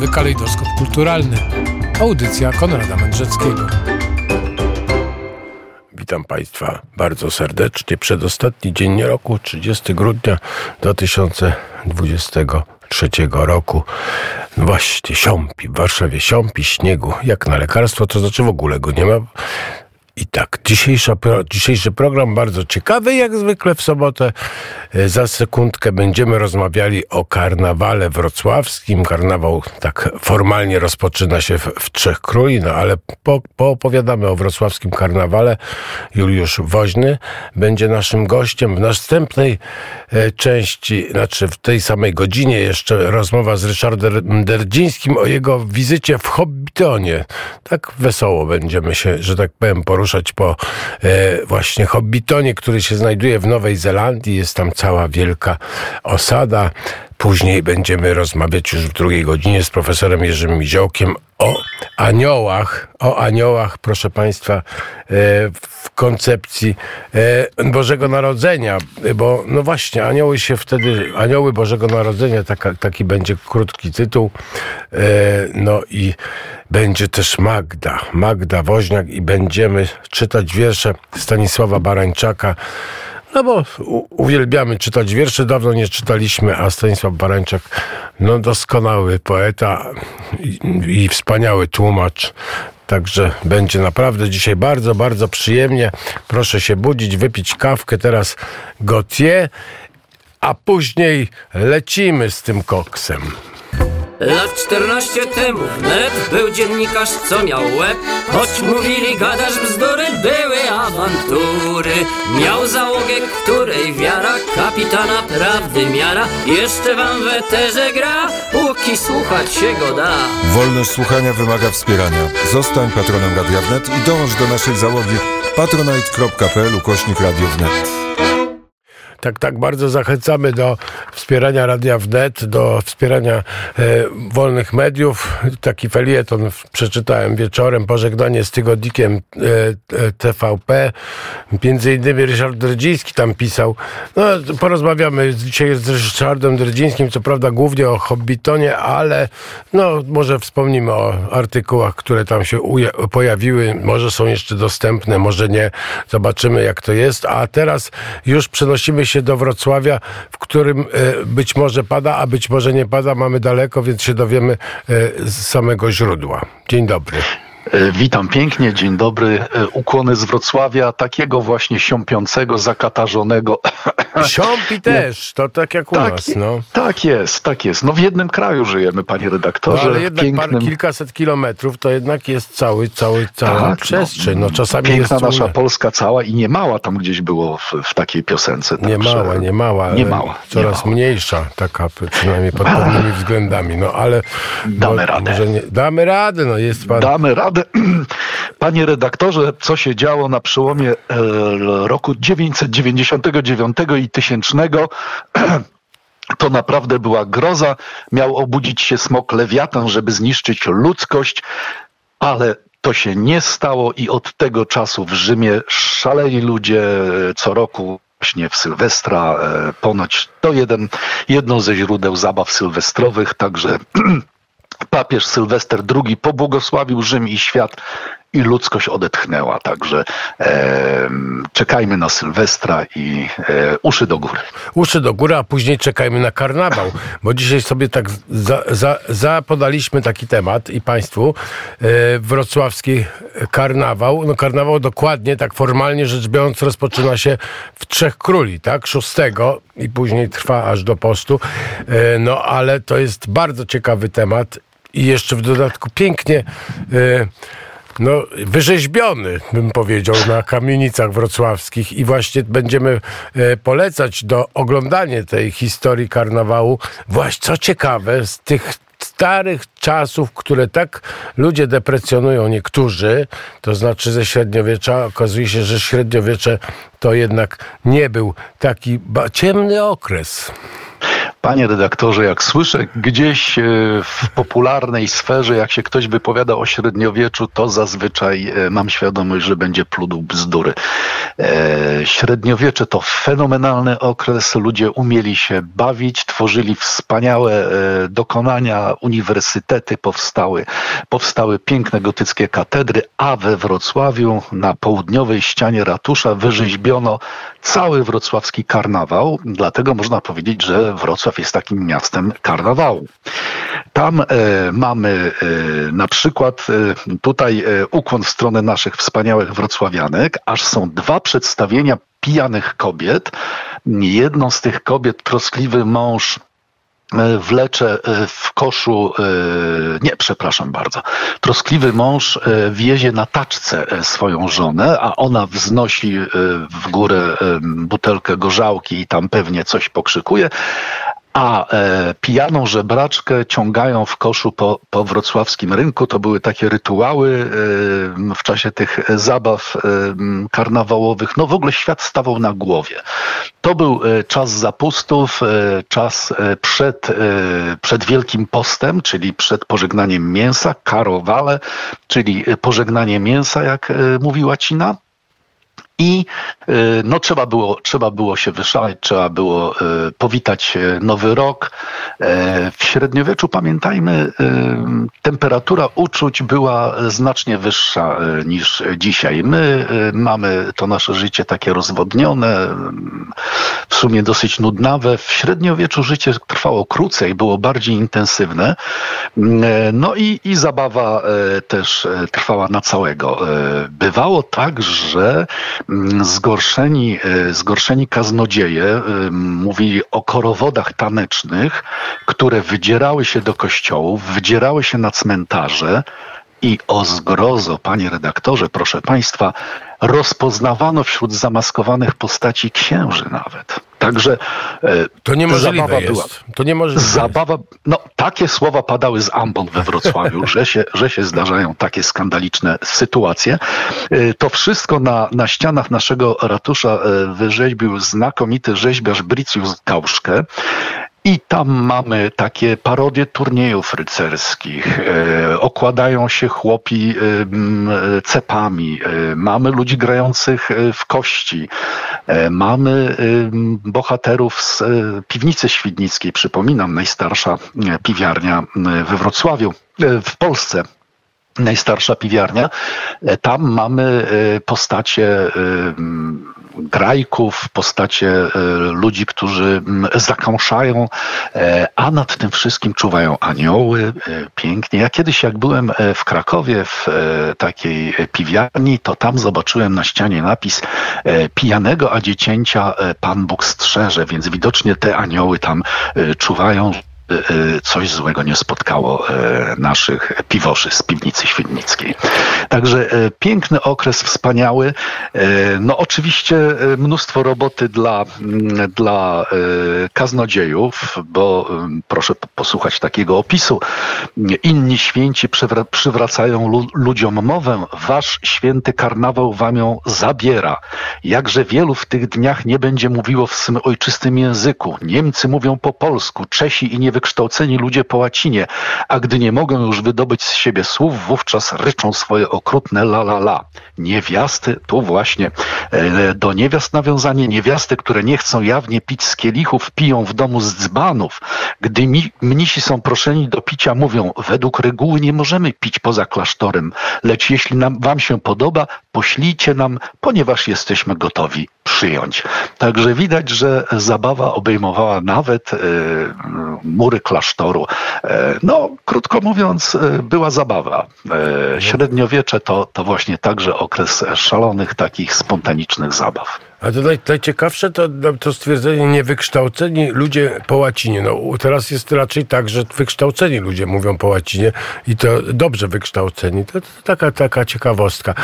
Nowy kalejdoskop kulturalny. Audycja Konrada Mędrzeckiego. Witam Państwa bardzo serdecznie. Przedostatni dzień roku, 30 grudnia 2023 roku. Właśnie, siąpi. W Warszawie siąpi śniegu, jak na lekarstwo, to znaczy w ogóle go nie ma. I tak, dzisiejsza, dzisiejszy program bardzo ciekawy, jak zwykle w sobotę. E, za sekundkę będziemy rozmawiali o karnawale wrocławskim. Karnawał tak formalnie rozpoczyna się w, w Trzech Króli, no ale po, poopowiadamy o wrocławskim karnawale. Juliusz Woźny będzie naszym gościem. W następnej e, części, znaczy w tej samej godzinie jeszcze rozmowa z Ryszardem Derdzińskim o jego wizycie w Hobbitonie. Tak wesoło będziemy się, że tak powiem, poruszać poruszać po e, właśnie Hobbitonie, który się znajduje w Nowej Zelandii. Jest tam cała wielka osada. Później będziemy rozmawiać już w drugiej godzinie z profesorem Jerzym Miziołkiem o aniołach, o aniołach, proszę Państwa, e, w koncepcji e, Bożego Narodzenia, bo no właśnie, anioły się wtedy, anioły Bożego Narodzenia, taka, taki będzie krótki tytuł, e, no i będzie też Magda, Magda Woźniak i będziemy czytać wiersze Stanisława Barańczaka, no bo uwielbiamy czytać wiersze, dawno nie czytaliśmy, a Stanisław Barańczak, no doskonały poeta i, i wspaniały tłumacz. Także będzie naprawdę dzisiaj bardzo, bardzo przyjemnie. Proszę się budzić, wypić kawkę, teraz Gautier, a później lecimy z tym koksem. Lat 14 temu wnet był dziennikarz, co miał łeb. Choć mówili gadasz bzdury, były awantury. Miał załogę, której wiara kapitana prawdy miara. Jeszcze wam w eterze gra, póki słuchać się go da. Wolność słuchania wymaga wspierania. Zostań patronem Radia Wnet i dołącz do naszej załogi patronite.pl ukośnik Radio Wnet tak, tak bardzo zachęcamy do wspierania Radia Wnet, do wspierania e, wolnych mediów. Taki felieton przeczytałem wieczorem, pożegnanie z tygodnikiem e, e TVP. Między innymi Ryszard Dredziński tam pisał. No, porozmawiamy dzisiaj z Ryszardem Dredzińskim, co prawda głównie o Hobbitonie, ale no, może wspomnimy o artykułach, które tam się pojawiły. Może są jeszcze dostępne, może nie. Zobaczymy, jak to jest. A teraz już przenosimy się się do Wrocławia, w którym e, być może pada, a być może nie pada. Mamy daleko, więc się dowiemy e, z samego źródła. Dzień dobry. E, witam pięknie, dzień dobry. E, ukłony z Wrocławia, takiego właśnie siąpiącego, zakatarzonego. Siąpi też, to tak jak u tak, nas. No. Tak jest, tak jest. No w jednym kraju żyjemy, panie redaktorze. No, ale jednak pięknym... kilkaset kilometrów to jednak jest cały, cały, cała tak, no. przestrzeń. No, czasami Piękna jest nasza Polska cała i nie mała tam gdzieś było w, w takiej piosence. Nie mała, nie mała. Nie mała. Coraz nie mała. mniejsza, taka przynajmniej pod pewnymi względami. No ale... Damy radę. Nie, damy radę, no jest pan... Damy radę Panie redaktorze, co się działo na przełomie e, roku 999 i 1000? To naprawdę była groza. Miał obudzić się smok lewiatan, żeby zniszczyć ludzkość, ale to się nie stało i od tego czasu w Rzymie szaleli ludzie co roku właśnie w Sylwestra. E, ponoć to jeden, jedno ze źródeł zabaw sylwestrowych, także papież Sylwester II pobłogosławił Rzym i świat i ludzkość odetchnęła. Także e, czekajmy na Sylwestra i e, uszy do góry. Uszy do góry, a później czekajmy na karnawał, bo dzisiaj sobie tak zapodaliśmy za, taki temat i Państwu e, wrocławski karnawał. No karnawał dokładnie, tak formalnie rzecz biorąc rozpoczyna się w Trzech Króli, tak? Szóstego i później trwa aż do postu. E, no ale to jest bardzo ciekawy temat i jeszcze w dodatku pięknie e, no, wyrzeźbiony, bym powiedział, na kamienicach wrocławskich i właśnie będziemy e, polecać do oglądania tej historii karnawału. Właśnie, co ciekawe, z tych starych czasów, które tak ludzie deprecjonują niektórzy, to znaczy ze średniowiecza, okazuje się, że średniowiecze to jednak nie był taki ciemny okres. Panie redaktorze, jak słyszę gdzieś e, w popularnej sferze, jak się ktoś wypowiada o średniowieczu, to zazwyczaj e, mam świadomość, że będzie pludł bzdury. E, średniowiecze to fenomenalny okres, ludzie umieli się bawić, tworzyli wspaniałe dokonania, uniwersytety powstały, powstały piękne gotyckie katedry, a we Wrocławiu na południowej ścianie ratusza wyrzeźbiono cały wrocławski karnawał, dlatego można powiedzieć, że Wrocław jest takim miastem karnawału. Tam e, mamy e, na przykład e, tutaj e, ukłon w stronę naszych wspaniałych wrocławianek, aż są dwa przedstawienia pijanych kobiet. Jedną z tych kobiet troskliwy mąż E, wlecze e, w koszu, nie, przepraszam bardzo, troskliwy mąż wiezie na taczce swoją żonę, a ona wznosi w górę butelkę gorzałki i tam pewnie coś pokrzykuje, a e, pijaną żebraczkę ciągają w koszu po, po wrocławskim rynku. To były takie rytuały e, w czasie tych zabaw e, karnawałowych. No w ogóle świat stawał na głowie. To był e, czas zapustów, e, czas e, przed, przed Wielkim Postem, czyli przed pożegnaniem mięsa, karowale, czyli pożegnanie mięsa, jak mówiła Cina. I y, no, trzeba, było, trzeba było się wyszaleć, trzeba było y, powitać y, nowy rok. W średniowieczu, pamiętajmy, temperatura uczuć była znacznie wyższa niż dzisiaj. My mamy to nasze życie takie rozwodnione, w sumie dosyć nudnawe. W średniowieczu życie trwało krócej, było bardziej intensywne. No i, i zabawa też trwała na całego. Bywało tak, że zgorszeni, e, zgorszeni kaznodzieje e, mówili o korowodach tanecznych, które wydzierały się do kościołów, wydzierały się na cmentarze i o zgrozo, panie redaktorze, proszę państwa, rozpoznawano wśród zamaskowanych postaci księży nawet. Także e, to niemożliwe zabawa jest. była. To niemożliwe zabawa, no takie słowa padały z ambon we Wrocławiu, że, się, że się zdarzają takie skandaliczne sytuacje. E, to wszystko na, na ścianach naszego ratusza e, wyrzeźbił znakomity rzeźbiarz Bricius Kauszkę. I tam mamy takie parodie turniejów rycerskich. E, okładają się chłopi e, cepami. E, mamy ludzi grających w kości. Mamy bohaterów z piwnicy świdnickiej. Przypominam, najstarsza piwiarnia we Wrocławiu, w Polsce najstarsza piwiarnia. Tam mamy postacie grajków, postacie e, ludzi, którzy zakąszają, e, a nad tym wszystkim czuwają anioły. E, pięknie. Ja kiedyś, jak byłem w Krakowie w takiej piwiarni, to tam zobaczyłem na ścianie napis pijanego, a dziecięcia Pan Bóg strzeże, więc widocznie te anioły tam czuwają, coś złego nie spotkało e, naszych piwoszy z piwnicy świdnickiej. Także e, piękny okres, wspaniały. No oczywiście mnóstwo roboty dla, mm, dla kaznodziejów, bo mm, proszę posłuchać takiego opisu. Inni święci przywracają ludziom mowę. Wasz święty karnawał wam ją zabiera. Jakże wielu w tych dniach nie będzie mówiło w swym ojczystym języku. Niemcy mówią po polsku, Czesi i nie wykształceni ludzie po łacinie, a gdy nie mogą już wydobyć z siebie słów, wówczas ryczą swoje okrutne la la la. Niewiasty, tu właśnie e, do niewiast nawiązanie, niewiasty, które nie chcą jawnie pić z kielichów, piją w domu z dzbanów. Gdy mi, mnisi są proszeni do picia, mówią, według reguły nie możemy pić poza klasztorem, lecz jeśli nam, wam się podoba, poślijcie nam, ponieważ jesteśmy gotowi przyjąć. Także widać, że zabawa obejmowała nawet y, mury klasztoru. E, no, krótko mówiąc, e, była zabawa. Średniowiecze to, to właśnie także okres szalonych, takich spontanicznych zabaw. A to naj, najciekawsze to, to stwierdzenie niewykształceni ludzie po łacinie. No, teraz jest raczej tak, że wykształceni ludzie mówią po łacinie i to dobrze wykształceni. To, to taka, taka ciekawostka.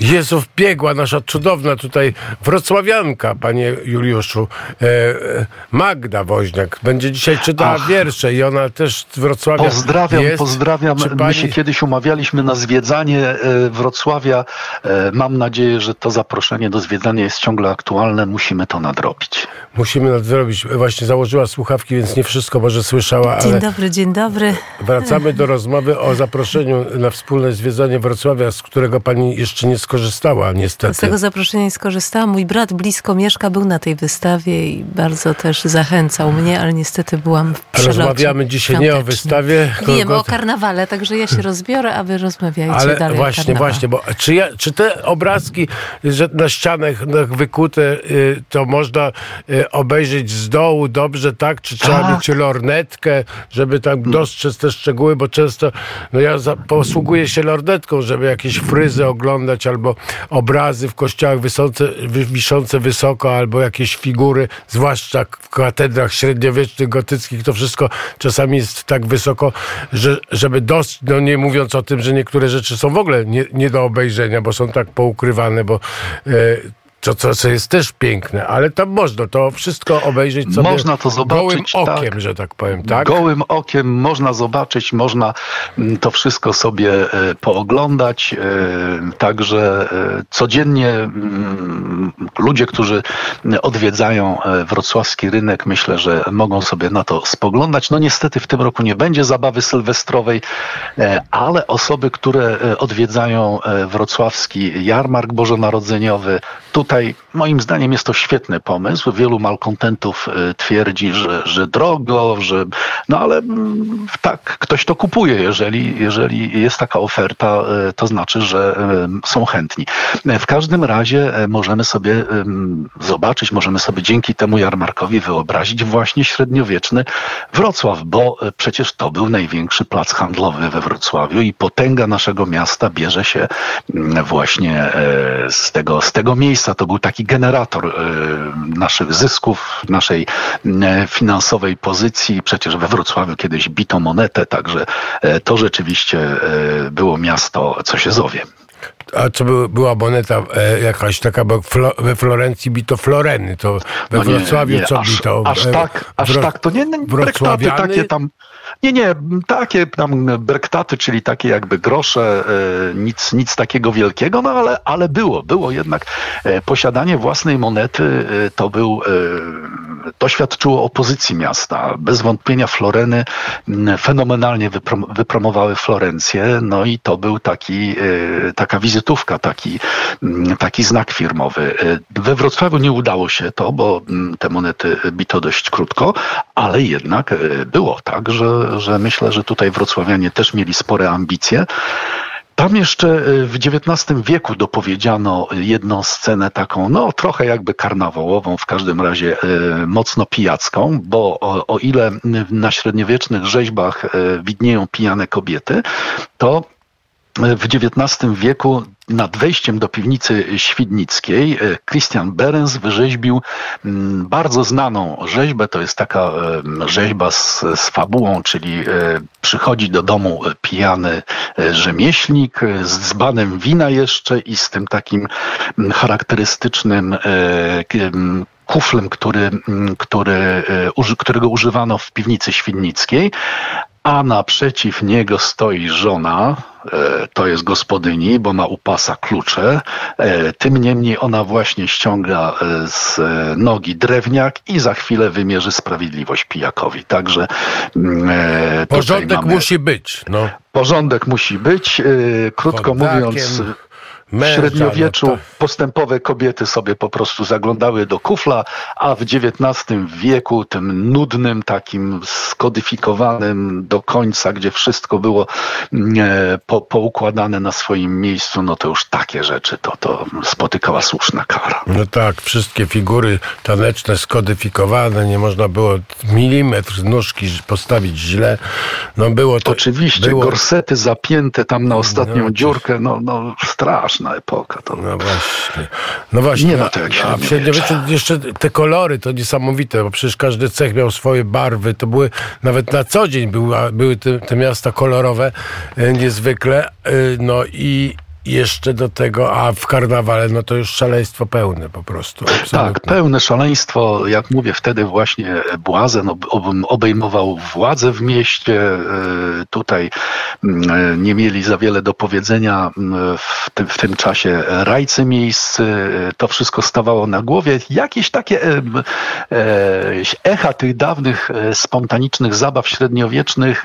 Jezu, biegła nasza cudowna tutaj wrocławianka, panie Juliuszu. E, e Magda Woźniak będzie dzisiaj czytała Ach. wiersze i ona też z Wrocławia Pozdrawiam, jest. pozdrawiam. Pani... My się kiedyś umawialiśmy na zwiedzanie e, Wrocławia. E, mam nadzieję, że to zaproszenie do zwiedzania jest ciągle aktualne aktualne, musimy to nadrobić. Musimy nadrobić. Właśnie założyła słuchawki, więc nie wszystko może słyszała, Dzień dobry, dzień dobry. wracamy do rozmowy o zaproszeniu na wspólne zwiedzanie Wrocławia, z którego pani jeszcze nie skorzystała, Z niestety. tego zaproszenia nie skorzystałam. Mój brat blisko mieszka, był na tej wystawie i bardzo też zachęcał mnie, ale niestety byłam w przelocie Rozmawiamy dzisiaj nie o wystawie, Wiem, tylko- o karnawale, także ja się rozbiorę, a wy rozmawiajcie Ale dalej właśnie, właśnie, bo czy, ja, czy te obrazki że na ścianach na- wykute, y, to można y, obejrzeć z dołu dobrze, tak? Czy trzeba Tak. mieć lornetkę, żeby tam dostrzec te szczegóły, bo często no ja za, posługuję się lornetką, żeby jakieś fryzy oglądać, albo obrazy w kościołach wiszące, wi- wiszące wysoko, albo jakieś figury, zwłaszcza w katedrach średniowiecznych, gotyckich, to wszystko czasami jest tak wysoko, że, żeby dostrzec, no nie mówiąc o tym, że niektóre rzeczy są w ogóle nie, nie do obejrzenia, bo są tak poukrywane, bo e, to, co, co jest też piękne, ale tam można to wszystko obejrzeć sobie Można to zobaczyć, gołym tak. okiem, że tak powiem, tak? Gołym okiem można zobaczyć, można mm, to wszystko sobie e, pooglądać. e, Także e, codziennie mm, ludzie, którzy odwiedzają wrocławski rynek, myślę, że mogą sobie na to spoglądać. No niestety w tym roku nie będzie zabawy sylwestrowej, ale osoby, które odwiedzają wrocławski jarmark bożonarodzeniowy, tutaj moim zdaniem jest to świetny pomysł. Wielu malkontentów e, twierdzi, że, że drogo, że no ale mm, tak, ktoś to kupuje. Jeżeli, jeżeli jest taka oferta, e, to znaczy, że e, są chętni. W każdym razie możemy sobie zobaczyć, możemy sobie dzięki temu jarmarkowi wyobrazić właśnie średniowieczny Wrocław, bo przecież to był największy plac handlowy we Wrocławiu i potęga naszego miasta bierze się właśnie z tego, z tego miejsca. To był taki generator e, naszych zysków, naszej mm, finansowej pozycji. Przecież we Wrocławiu kiedyś bito monetę, także e, to rzeczywiście e, było miasto, co się zowie. A co by, była moneta e, jakaś taka, bo Flo, we Florencji bito floreny, to we No Wrocławiu nie, co aż, bito? Aż E, tak, aż wro- tak, to nie, nie wrocławiany? takie tam. Nie, nie, takie tam brektaty, czyli takie jakby grosze, e, nic, nic takiego wielkiego, no ale, ale było, było jednak e, posiadanie własnej monety e, to był, to świadczyło o pozycji miasta. Bez wątpienia Floreny fenomenalnie wyprom- wypromowały Florencję, no i to był taki, taka wizytówka, taki, taki znak firmowy. We Wrocławiu nie udało się to, bo te monety bito dość krótko, ale jednak było tak, że, że myślę, że tutaj wrocławianie też mieli spore ambicje. Tam jeszcze e, w XIX wieku dopowiedziano jedną scenę taką, no trochę jakby karnawałową, w każdym razie e, mocno pijacką, bo o, o ile na średniowiecznych rzeźbach widnieją pijane kobiety, to w XIX wieku nad wejściem do piwnicy świdnickiej e, Christian Berens wyrzeźbił mm, bardzo znaną rzeźbę. To jest taka rzeźba z, z fabułą, czyli e, przychodzi do domu pijany e, rzemieślnik z dzbanem wina jeszcze i z tym takim mm, charakterystycznym kuflem, który, który, którego używano w piwnicy świdnickiej, a naprzeciw niego stoi żona, e, to jest gospodyni, bo ma u pasa klucze. E, Tym niemniej ona właśnie ściąga e, z nogi drewniak i za chwilę wymierzy sprawiedliwość pijakowi. Także mm, Porządek mamy- musi być, no. Porządek musi być. Krótko mówiąc, w średniowieczu no to- postępowe kobiety sobie po prostu zaglądały do kufla, a w XIX wieku tym nudnym, takim skodyfikowanym do końca, gdzie wszystko było mm, e, po, poukładane na swoim miejscu, no to już takie rzeczy to, to spotykała słuszna kara. No tak, wszystkie figury taneczne skodyfikowane, nie można było milimetr nóżki postawić źle. No było to... Oczywiście, było, gorsety zapięte tam na ostatnią No, dziurkę, no, no straszna epoka. To. No właśnie. No właśnie. Nie ma to jak a średniowieczu jeszcze te kolory to niesamowite, bo przecież każdy cech miał swoje barwy. To były nawet na co dzień były, były te, te miasta kolorowe e, niezwykle. e, No i jeszcze do tego, a w karnawale no to już szaleństwo pełne po prostu. Tak, absolutnie. pełne szaleństwo. Jak mówię, wtedy właśnie Błazen ob- ob- obejmował władzę w mieście. E, Tutaj e, nie mieli za wiele do powiedzenia w tym, w tym czasie rajcy miejscy. E, To wszystko stawało na głowie. Jakieś takie echa tych dawnych spontanicznych zabaw średniowiecznych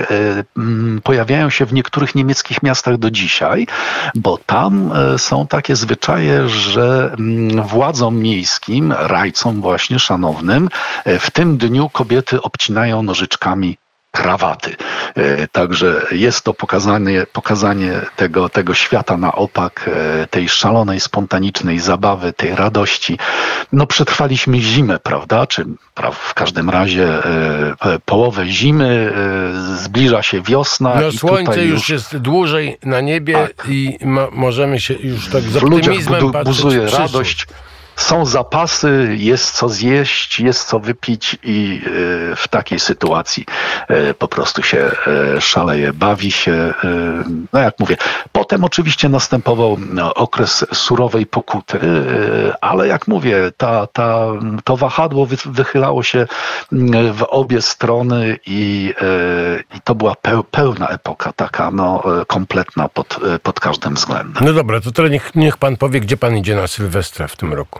pojawiają się w niektórych niemieckich miastach do dzisiaj, bo tam e, są takie zwyczaje, że mm, władzom miejskim, rajcom właśnie szanownym, e, w tym dniu kobiety obcinają nożyczkami krawaty. E, Także jest to pokazanie, pokazanie tego, tego świata na opak, e, tej szalonej, spontanicznej zabawy, tej radości. No przetrwaliśmy zimę, prawda? Czy pra- w każdym razie e, połowę zimy, zbliża się wiosna. No i słońce tutaj już jest dłużej na niebie Tak. i ma, możemy się już tak z w ludziach optymizmem budu- patrzeć buzuje w przyszłość. Są zapasy, jest co zjeść, jest co wypić i e, w takiej sytuacji e, po prostu się e, szaleje, bawi się. No jak mówię, potem oczywiście następował no, okres surowej pokuty, ale jak mówię, ta, ta, to wahadło wy, wychylało się w obie strony i, i to była peł, pełna epoka, taka no, kompletna pod, pod każdym względem. No dobra, to teraz niech, niech pan powie, gdzie pan idzie na Sylwestra w tym roku.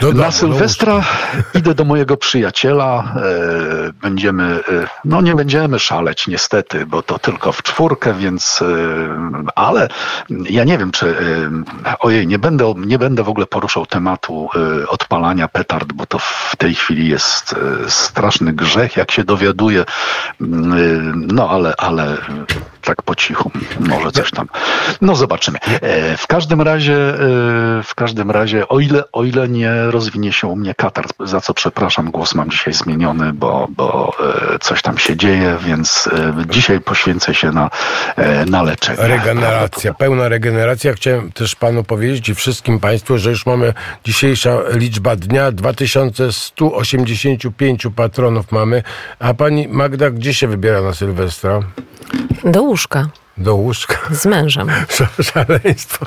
Domu, Na Sylwestra idę do mojego przyjaciela. E, będziemy, e, no nie będziemy szaleć niestety, bo to tylko w czwórkę, więc, e, ale ja nie wiem, czy, ojej, nie będę, nie będę w ogóle poruszał tematu odpalania petard, bo to w tej chwili jest straszny grzech, jak się dowiaduję. Mm, e, No ale, ale tak po cichu, może coś tam. No zobaczymy. W każdym razie, w każdym razie, o ile, o ile nie rozwinie się u mnie katar, za co przepraszam, głos mam dzisiaj zmieniony, bo, bo e, coś tam się dzieje, więc e, dzisiaj poświęcę się na, e, na leczenie. Regeneracja, pełna regeneracja. Chciałem też panu powiedzieć i wszystkim państwu, że już mamy dzisiejsza liczba dnia, 2185 patronów mamy, a pani Magda gdzie się wybiera na Sylwestra? Do łóżka Do łóżka. z mężem. Szaleństwo.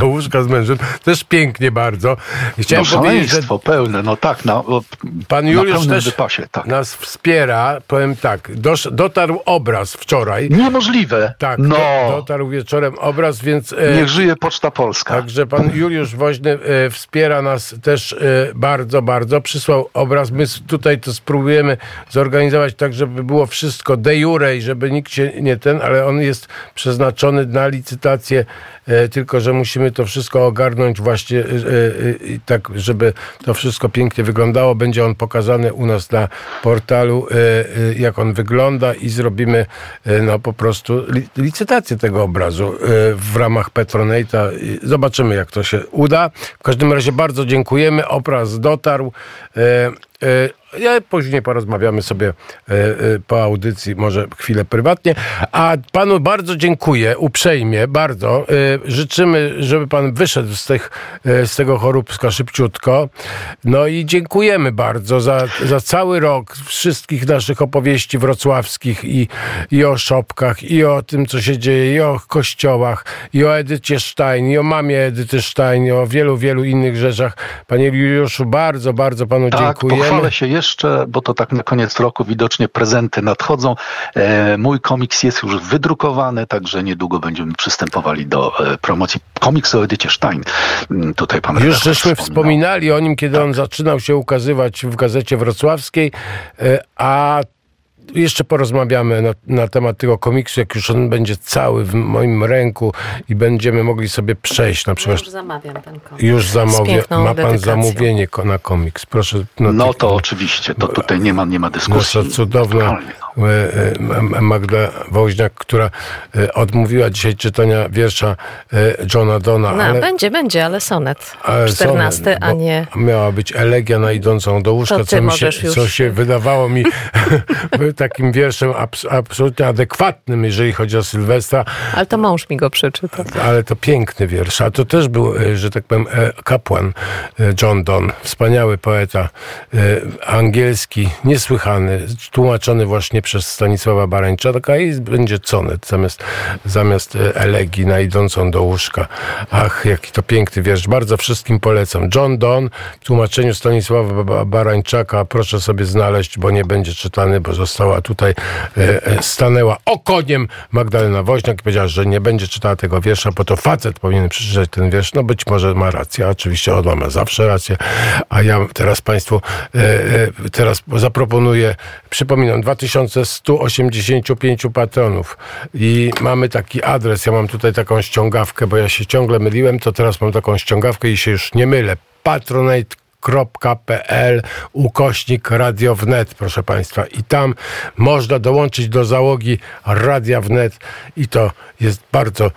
Do łóżka z mężem. Też pięknie bardzo. I No, chciałem powiedzieć, że szaleństwo pełne, no tak, na, o, pan na Juliusz też wypasie, tak. nas wspiera. Powiem tak, dosz, dotarł obraz wczoraj. Niemożliwe. Tak, no, do, dotarł wieczorem obraz, więc... e, niech żyje Poczta Polska. Także pan Juliusz Woźny e, wspiera nas też e, bardzo, bardzo. Przysłał obraz. My tutaj to spróbujemy zorganizować tak, żeby było wszystko de jure i żeby nikt się nie ten, ale on jest przeznaczony na licytację, e, tylko że musimy to wszystko ogarnąć właśnie e, e, tak, żeby to wszystko pięknie wyglądało. Będzie on pokazany u nas na portalu, jak on wygląda i zrobimy no po prostu li, licytację tego obrazu w ramach Petronate'a. Zobaczymy, jak to się uda. W każdym razie bardzo dziękujemy. Obraz dotarł. Ja później porozmawiamy sobie e, e, po audycji, może chwilę prywatnie. A panu bardzo dziękuję, uprzejmie, bardzo. E, Życzymy, żeby pan wyszedł z, tych, z tego choróbska szybciutko. No i dziękujemy bardzo za, za cały rok wszystkich naszych opowieści wrocławskich i, i o szopkach, i o tym, co się dzieje, i o kościołach, i o Edycie Stein, i o mamie Edyty Stein, i o wielu, wielu innych rzeczach. Panie Juliuszu, bardzo, bardzo panu Tak, dziękujemy. pochwalę się jeszcze, bo to tak na koniec roku widocznie prezenty nadchodzą. E, mój komiks jest już wydrukowany, także niedługo będziemy przystępowali do e, promocji komiksu o Edycie Stein. Mm, Tutaj pan Już żeśmy wspominali o nim, kiedy on zaczynał się ukazywać w gazecie wrocławskiej, e, a jeszcze porozmawiamy na, na temat tego komiksu, jak już on będzie cały w moim ręku i będziemy mogli sobie przejść na przykład. Już zamawiam ten komiks. Już zamówię. Ma pan dedykacją. zamówienie na komiks. Proszę. No tych- to oczywiście, to tutaj nie ma, nie ma dyskusji. Nasza cudowna no. e, e, Magda Woźniak, która e, odmówiła dzisiaj czytania wiersza Johna Dona. No, ale, będzie, będzie, ale sonet. ale 14, sonet, a nie... Miała być elegia na idącą do łóżka, co, mi się, co się wydawało mi takim wierszem abs, absolutnie adekwatnym, jeżeli chodzi o Sylwestra, Ale to mąż mi go przeczyta. ale to piękny wiersz. A to też był, e, że tak powiem, e, kapłan e, John Donne, wspaniały poeta angielski, niesłychany, tłumaczony właśnie przez Stanisława Barańczaka i będzie conet zamiast, zamiast elegii na idącą do łóżka. Ach, jaki to piękny wiersz. Bardzo wszystkim polecam. John Donne w tłumaczeniu Stanisława Ba- Barańczaka proszę sobie znaleźć, bo nie będzie czytany, bo została tutaj, e, e, stanęła okoniem Magdalena Woźniak i powiedziała, że nie będzie czytała tego wiersza, bo to facet powinien przeczytać ten wiersz. No być może ma rację, oczywiście ona ma zawsze rację, a ja teraz Państwu e, teraz zaproponuję, przypominam, 2185 patronów i mamy taki adres, ja mam tutaj taką ściągawkę, bo ja się ciągle myliłem, to teraz mam taką ściągawkę i się już nie mylę. Patronate .pl ukośnik Radio Wnet, proszę Państwa. I tam można dołączyć do załogi Radia Wnet i to jest bardzo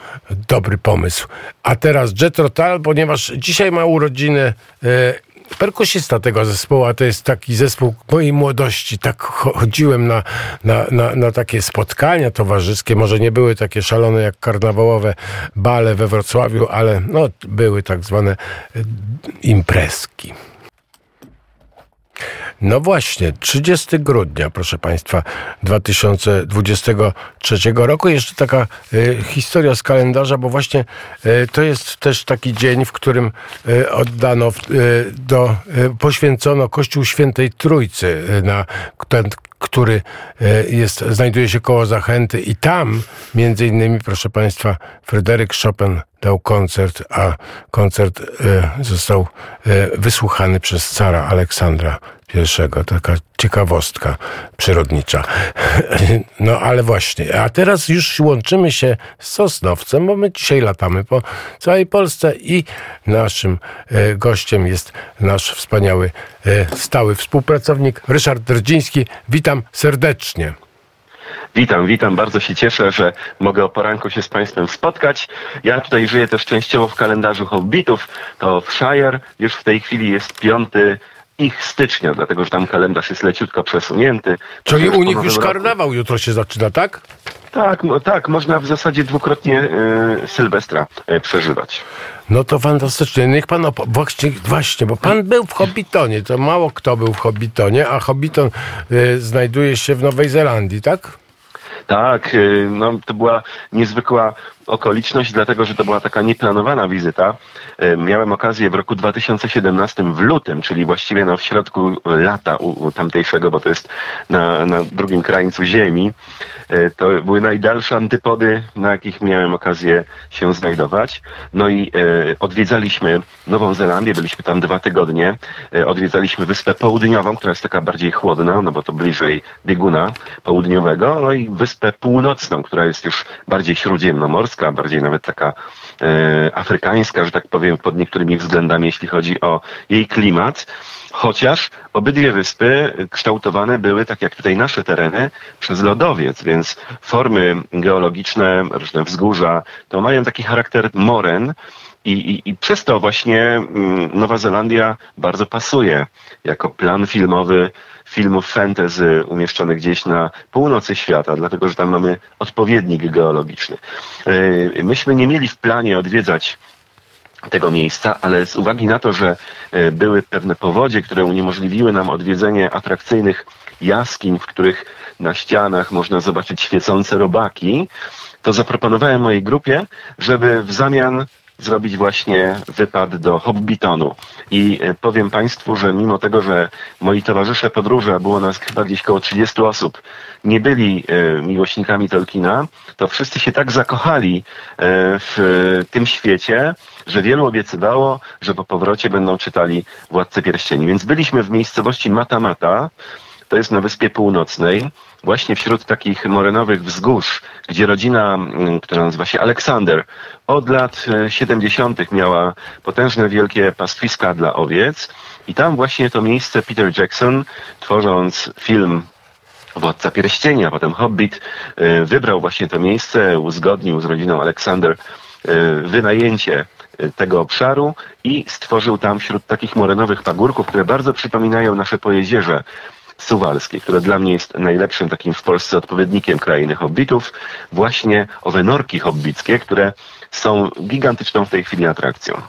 dobry pomysł. A teraz Jetro Tal, ponieważ dzisiaj ma urodziny e, perkusista tego zespołu, a to jest taki zespół mojej młodości. Tak cho- chodziłem na, na, na, na takie spotkania towarzyskie. Może nie były takie szalone jak karnawałowe bale we Wrocławiu, ale no, były tak zwane e, imprezki. No właśnie, 30 grudnia, proszę Państwa, 2023 roku. Jeszcze taka y, historia z kalendarza, bo właśnie y, to jest też taki dzień, w którym y, oddano, y, do, y, poświęcono Kościół Świętej Trójcy, y, na ten, który y, jest, znajduje się koło Zachęty i tam między innymi, proszę Państwa, Fryderyk Chopin dał koncert, a koncert y, został y, wysłuchany przez cara Aleksandra I. Taka ciekawostka przyrodnicza. No ale właśnie, a teraz już łączymy się z Sosnowcem, bo my dzisiaj latamy po całej Polsce i naszym e, gościem jest nasz wspaniały, e, stały współpracownik Ryszard Drdziński. Witam serdecznie. Witam, witam. Bardzo się cieszę, że mogę o poranku się z Państwem spotkać. Ja tutaj żyję też częściowo w kalendarzu Hobbitów. To w Shire już w tej chwili jest piąty ich stycznia, dlatego że tam kalendarz jest leciutko przesunięty. Czyli u nich już roku- karnawał jutro się zaczyna, tak? Tak, no, tak, można w zasadzie dwukrotnie y, Sylwestra y, przeżywać. No to fantastycznie. Niech pan opo- właśnie, właśnie, bo pan był w Hobbitonie. To mało kto był w Hobbitonie, a Hobbiton y, znajduje się w Nowej Zelandii, tak? Tak, y, no, to była niezwykła okoliczność, dlatego że to była taka nieplanowana wizyta. Y, Miałem okazję w roku 2017 w lutym, czyli właściwie no, w środku lata u, u tamtejszego, bo to jest na, na drugim krańcu ziemi. Y, To były najdalsze antypody, na jakich miałem okazję się znajdować. No i y, odwiedzaliśmy Nową Zelandię, byliśmy tam dwa tygodnie. Y, Odwiedzaliśmy Wyspę Południową, która jest taka bardziej chłodna, no bo to bliżej bieguna południowego, no i Wyspę Północną, która jest już bardziej śródziemnomorska, bardziej nawet taka e, afrykańska, że tak powiem, pod niektórymi względami, jeśli chodzi o jej klimat. Chociaż obydwie wyspy kształtowane były, tak jak tutaj nasze tereny, przez lodowiec, więc formy geologiczne, różne wzgórza, to mają taki charakter moren, i, i, I przez to właśnie mm, Nowa Zelandia bardzo pasuje jako plan filmowy filmów fantasy umieszczony gdzieś na północy świata, dlatego że tam mamy odpowiednik geologiczny. Yy, Myśmy nie mieli w planie odwiedzać tego miejsca, ale z uwagi na to, że e, były pewne powodzie, które uniemożliwiły nam odwiedzenie atrakcyjnych jaskiń, w których na ścianach można zobaczyć świecące robaki, to zaproponowałem mojej grupie, żeby w zamian zrobić właśnie wypad do Hobbitonu. I e, powiem Państwu, że mimo tego, że moi towarzysze podróży, a było nas chyba gdzieś koło 30 osób, nie byli e, miłośnikami Tolkiena, to wszyscy się tak zakochali e, w tym świecie, że wielu obiecywało, że po powrocie będą czytali Władcę Pierścieni. Więc byliśmy w miejscowości Matamata, to jest na Wyspie Północnej, właśnie wśród takich morenowych wzgórz, gdzie rodzina, mm, która nazywa się Aleksander, od lat e, 70. miała potężne, wielkie pastwiska dla owiec i tam właśnie to miejsce Peter Jackson, tworząc film Władca Pierścieni, a potem Hobbit, e, wybrał właśnie to miejsce, uzgodnił z rodziną Aleksander e, wynajęcie e, tego obszaru i stworzył tam wśród takich morenowych pagórków, które bardzo przypominają nasze pojezierze suwalskie, które dla mnie jest najlepszym takim w Polsce odpowiednikiem krainy hobbitów, właśnie owe norki hobbickie, które są gigantyczną w tej chwili atrakcją.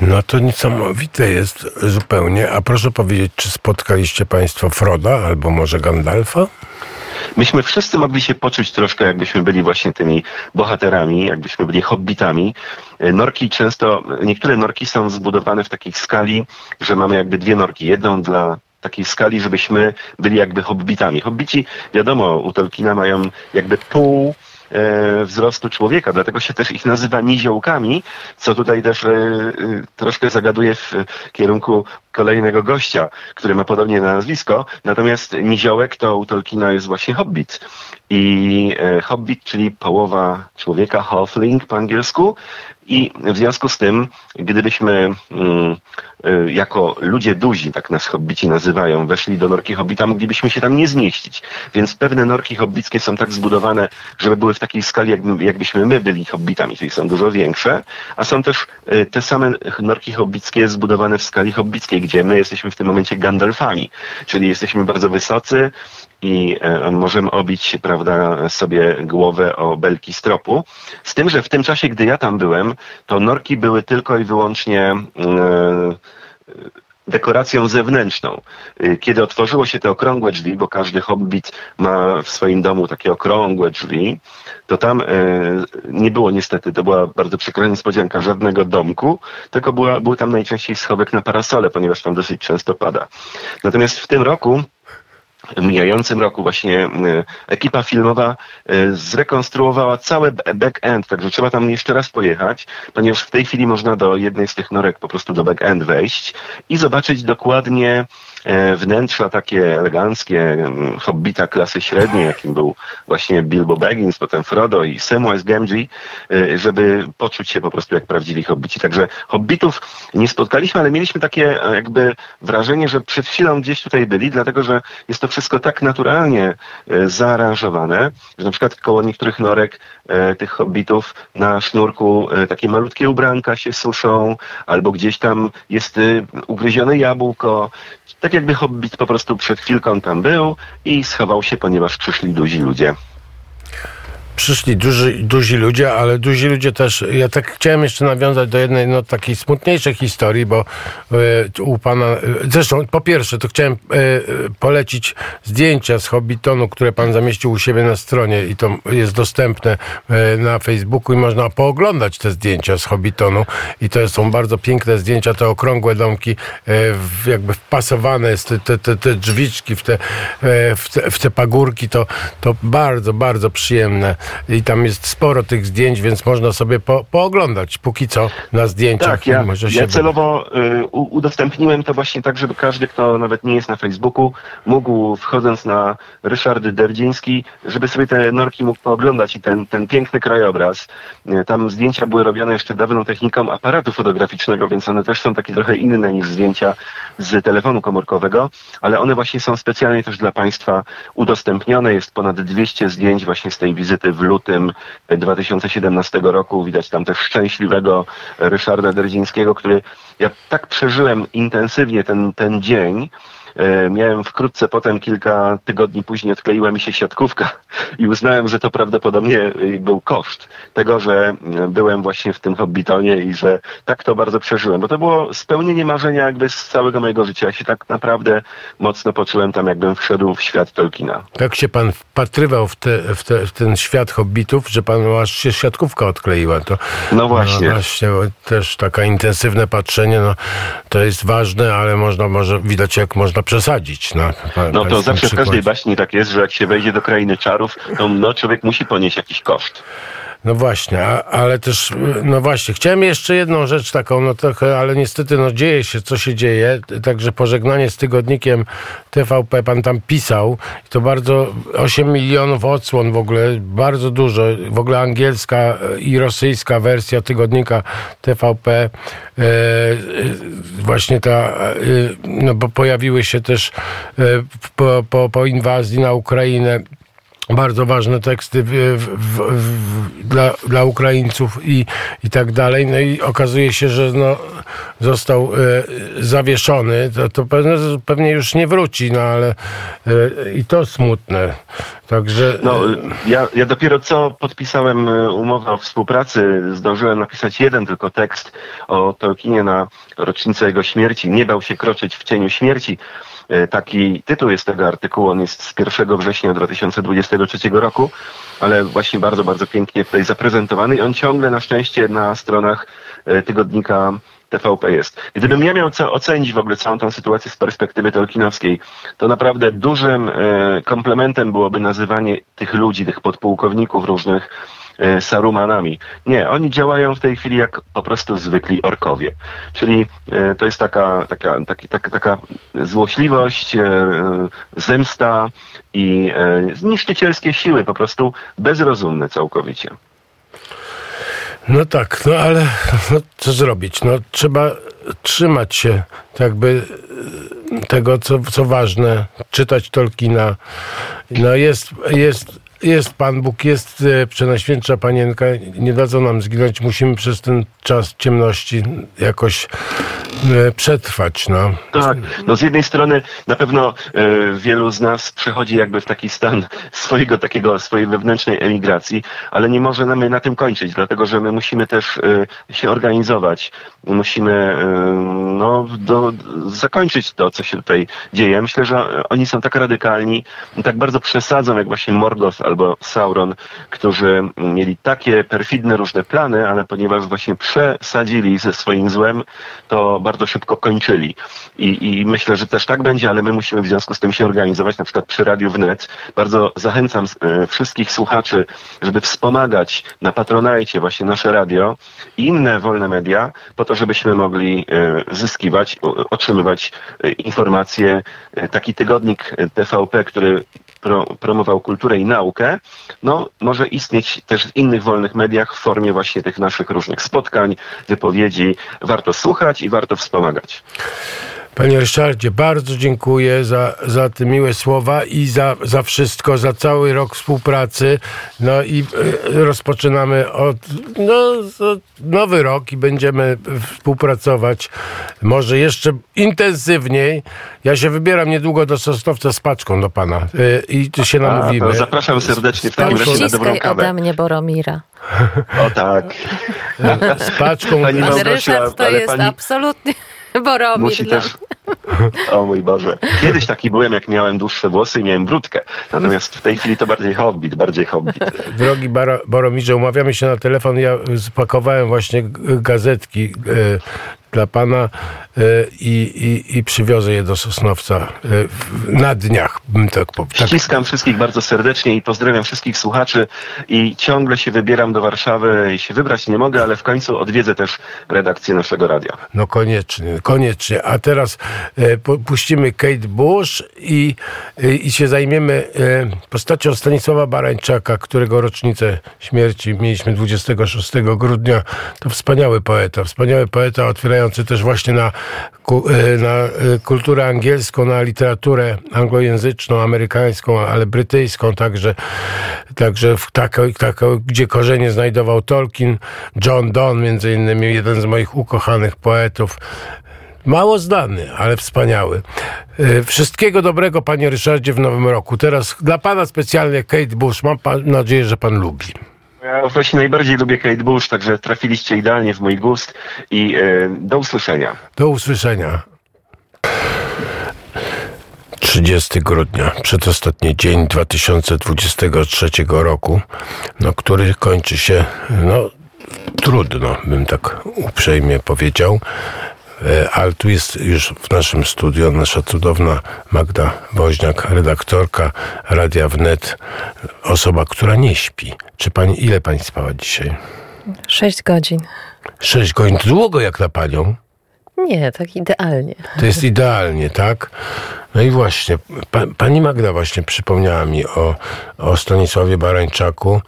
No to niesamowite jest zupełnie. A proszę powiedzieć, czy spotkaliście Państwo Froda albo może Gandalfa? Myśmy wszyscy mogli się poczuć troszkę, jakbyśmy byli właśnie tymi bohaterami, jakbyśmy byli hobbitami. E, Norki często, niektóre norki są zbudowane w takiej skali, że mamy jakby dwie norki. Jedną dla takiej skali, żebyśmy byli jakby hobbitami. Hobbici, wiadomo, u Tolkiena mają jakby pół e, wzrostu człowieka, dlatego się też ich nazywa niziołkami, co tutaj też e, e, troszkę zagaduje w kierunku kolejnego gościa, który ma podobnie na nazwisko, natomiast niziołek to u Tolkiena jest właśnie hobbit. I e, hobbit, czyli połowa człowieka, halfling po angielsku, i w związku z tym, gdybyśmy mm, y, jako ludzie duzi, tak nas hobbici nazywają, weszli do norki hobbita, moglibyśmy się tam nie zmieścić. Więc pewne norki hobbickie są tak zbudowane, żeby były w takiej skali, jakby, jakbyśmy my byli hobbitami, czyli są dużo większe, a są też y, te same norki hobbickie zbudowane w skali hobbickiej, gdzie my jesteśmy w tym momencie Gandalfami, czyli jesteśmy bardzo wysocy, i e, możemy obić prawda, sobie głowę o belki stropu. Z tym, że w tym czasie, gdy ja tam byłem, to norki były tylko i wyłącznie e, dekoracją zewnętrzną. E, kiedy otworzyło się te okrągłe drzwi, bo każdy hobbit ma w swoim domu takie okrągłe drzwi, to tam nie było niestety, to była bardzo przykra niespodzianka, żadnego domku, tylko była, był tam najczęściej schowek na parasole, ponieważ tam dosyć często pada. Natomiast w tym roku mijającym roku właśnie e, ekipa filmowa e, zrekonstruowała cały back-end, także trzeba tam jeszcze raz pojechać, ponieważ w tej chwili można do jednej z tych norek po prostu do back-end wejść i zobaczyć dokładnie wnętrza takie eleganckie, hobbita klasy średniej, jakim był właśnie Bilbo Baggins, potem Frodo i Samwise Gamgee, e, żeby poczuć się po prostu jak prawdziwi hobbici. Także hobbitów nie spotkaliśmy, ale mieliśmy takie e, jakby wrażenie, że przed chwilą gdzieś tutaj byli, dlatego że jest to wszystko tak naturalnie zaaranżowane, że na przykład koło niektórych norek tych hobbitów. Na sznurku takie malutkie ubranka się suszą, albo gdzieś tam jest ugryzione jabłko, tak jakby Hobbit po prostu przed chwilką tam był i schował się, ponieważ przyszli duzi ludzie przyszli duży, duzi ludzie, ale duzi ludzie też. Ja tak chciałem jeszcze nawiązać do jednej no, takiej smutniejszej historii, bo y, u pana. Y, zresztą, po pierwsze, to chciałem y, polecić zdjęcia z Hobbitonu, które pan zamieścił u siebie na stronie i to jest dostępne na Facebooku i można pooglądać te zdjęcia z Hobbitonu. I to są bardzo piękne zdjęcia, te okrągłe domki, jakby wpasowane, te, te, te, te drzwiczki w te, w te, w te pagórki, to, to bardzo, bardzo przyjemne i tam jest sporo tych zdjęć, więc można sobie po, pooglądać póki co na zdjęciach. Tak, ja, może się ja celowo y, udostępniłem to właśnie tak, żeby każdy, kto nawet nie jest na Facebooku, mógł wchodząc na Ryszard Derdziński, żeby sobie te norki mógł pooglądać i ten, ten piękny krajobraz. Y, tam zdjęcia były robione jeszcze dawną techniką aparatu fotograficznego, więc one też są takie trochę inne niż zdjęcia z telefonu komórkowego, ale one właśnie są specjalnie też dla Państwa udostępnione. Jest ponad 200 zdjęć właśnie z tej wizyty w lutym 2017 roku. Widać tam też szczęśliwego Ryszarda Derdzińskiego, który ja tak przeżyłem intensywnie ten, ten dzień, miałem wkrótce potem, kilka tygodni później, odkleiła mi się siatkówka i uznałem, że to prawdopodobnie e, był koszt tego, że e, byłem właśnie w tym Hobbitonie i że tak to bardzo przeżyłem, bo to było spełnienie marzenia jakby z całego mojego życia. Ja się tak naprawdę mocno poczułem tam, jakbym wszedł w świat Tolkiena. Tak się pan wpatrywał w, te, w, te, w ten świat Hobbitów, że panu aż się siatkówka odkleiła. To, no właśnie. No właśnie, też takie intensywne patrzenie, no, to jest ważne, ale można, może widać jak można przesadzić. No, no to zawsze w każdej baśni tak jest, że jak się wejdzie do krainy czarów, to no, człowiek musi ponieść jakiś koszt. No właśnie, a, ale też, no właśnie, chciałem jeszcze jedną rzecz taką, no trochę, ale niestety, no dzieje się, co się dzieje, także pożegnanie z tygodnikiem TVP, pan tam pisał, to bardzo, 8 milionów odsłon w ogóle, bardzo dużo, w ogóle angielska i rosyjska wersja tygodnika TVP, e, właśnie ta, e, no bo pojawiły się też e, po, po, po inwazji na Ukrainę bardzo ważne teksty w, w, w, dla, dla Ukraińców i, i tak dalej. No i okazuje się, że no, został e, zawieszony. To, to pewnie, pewnie już nie wróci, no ale e, i to smutne. Także. No, ja, ja dopiero co podpisałem e, umowę o współpracy, zdążyłem napisać jeden tylko tekst o Tolkienie na rocznicę jego śmierci. Nie bał się kroczyć w cieniu śmierci. E, Taki tytuł jest tego artykułu, on jest z 1 września 2023 roku, ale właśnie bardzo, bardzo pięknie tutaj zaprezentowany i on ciągle na szczęście na stronach e, tygodnika TVP jest. Gdybym ja miał ocenić w ogóle całą tą sytuację z perspektywy tolkienowskiej, to naprawdę dużym e, komplementem byłoby nazywanie tych ludzi, tych podpułkowników różnych Sarumanami. Nie, oni działają w tej chwili jak po prostu zwykli orkowie. Czyli e, to jest taka, taka, taki, taka, taka złośliwość, e, e, zemsta i e, niszczycielskie siły, po prostu bezrozumne całkowicie. No tak, no ale no, co zrobić? No, trzeba trzymać się jakby e, tego, co, co ważne, czytać Tolkiena. No jest, jest, jest Pan Bóg, jest e, Przenajświętsza Panienka, nie dadzą nam zginąć, musimy przez ten czas ciemności jakoś e, przetrwać, no. Tak, no z jednej strony na pewno e, wielu z nas przechodzi jakby w taki stan swojego takiego, swojej wewnętrznej emigracji, ale nie możemy na tym kończyć, dlatego że my musimy też się organizować, musimy no, do, zakończyć to, co się tutaj dzieje. Myślę, że oni są tak radykalni, tak bardzo przesadzą, jak właśnie Morgoth albo Sauron, którzy mieli takie perfidne różne plany, ale ponieważ właśnie przesadzili ze swoim złem, to bardzo szybko kończyli. I, I myślę, że też tak będzie, ale my musimy w związku z tym się organizować, na przykład przy Radiu Wnet. Bardzo zachęcam e, wszystkich słuchaczy, żeby wspomagać na Patronajcie właśnie nasze radio i inne wolne media, po to, żebyśmy mogli e, zyskiwać, otrzymywać e, informacje. Taki tygodnik TVP, który pro, promował kulturę i naukę, no może istnieć też w innych wolnych mediach w formie właśnie tych naszych różnych spotkań, wypowiedzi. Warto słuchać i warto wspomagać. Panie Ryszardzie, bardzo dziękuję za, za te miłe słowa i za, za wszystko, za cały rok współpracy. No i e, rozpoczynamy od, no, nowy rok i będziemy współpracować może jeszcze intensywniej. Ja się wybieram niedługo do Sosnowca z paczką do pana e, i tu się A, namówimy. to zapraszam serdecznie w takim razie na dobrą Ściskaj ode kawę. mnie Boromira. O tak. z paczką. Pani Ryszard to jest pani- absolutnie Boromir. Musi też. O mój Boże. Kiedyś taki byłem, jak miałem dłuższe włosy i miałem brudkę. Natomiast w tej chili to bardziej hobbit, bardziej hobbit. Drogi Baro, Boromirze, umawiamy się na telefon. Ja spakowałem właśnie gazetki e, dla pana e, i, i, przywiozę je do Sosnowca e, w- na dniach. bym Tak, po- tak, Ściskam wszystkich bardzo serdecznie i pozdrawiam wszystkich słuchaczy i ciągle się wybieram do Warszawy i się wybrać nie mogę, ale w końcu odwiedzę też redakcję naszego radia. no koniecznie, koniecznie. A teraz puścimy Kate Bush i, e, i się zajmiemy e, postacią Stanisława Barańczaka, którego rocznicę śmierci mieliśmy 26 grudnia. To wspaniały poeta, wspaniały poeta otwierający też właśnie na, e, na e, kulturę angielską, na literaturę anglojęzyczną, amerykańską, ale brytyjską także, także w taką, gdzie korzenie znajdował Tolkien, John Donne między innymi, jeden z moich ukochanych poetów. Mało znany, ale wspaniały. E, Wszystkiego dobrego, panie Ryszardzie, w nowym roku. Teraz dla pana specjalnie Kate Bush. Mam nadzieję, że pan lubi. Ja właśnie najbardziej lubię Kate Bush, także trafiliście idealnie w mój gust i e, do usłyszenia. Do usłyszenia. 30 grudnia, przedostatni dzień 2023 roku, no, który kończy się no, trudno, bym tak uprzejmie powiedział. E, Ale tu jest już w naszym studiu nasza cudowna Magda Woźniak, redaktorka Radia Wnet, osoba, która nie śpi. Czy pani, ile pani spała dzisiaj? Sześć godzin. Sześć godzin, długo jak na panią. Nie, tak idealnie. To jest idealnie, tak? No i właśnie, pa, pani Magda właśnie przypomniała mi o, o Stanisławie Barańczaku.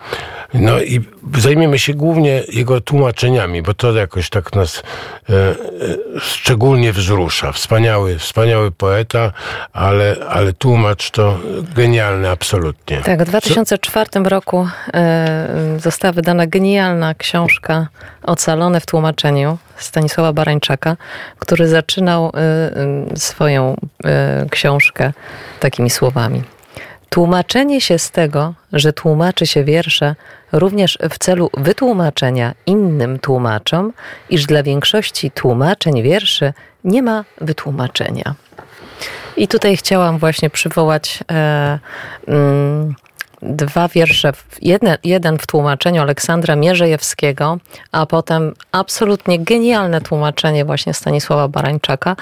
No i zajmiemy się głównie jego tłumaczeniami, bo to jakoś tak nas e, e, szczególnie wzrusza. Wspaniały, wspaniały poeta, ale, ale tłumacz to genialny absolutnie. Tak, w 2004 roku e, została wydana genialna książka Ocalone w tłumaczeniu Stanisława Barańczaka, który zaczynał e, e, swoją e, książkę takimi słowami. Tłumaczenie się z tego, że tłumaczy się wiersze również w celu wytłumaczenia innym tłumaczom, iż dla większości tłumaczeń wierszy nie ma wytłumaczenia. I tutaj chciałam właśnie przywołać e, mm, dwa wiersze, jeden, jeden w tłumaczeniu Aleksandra Mierzejewskiego, a potem absolutnie genialne tłumaczenie właśnie Stanisława Barańczaka.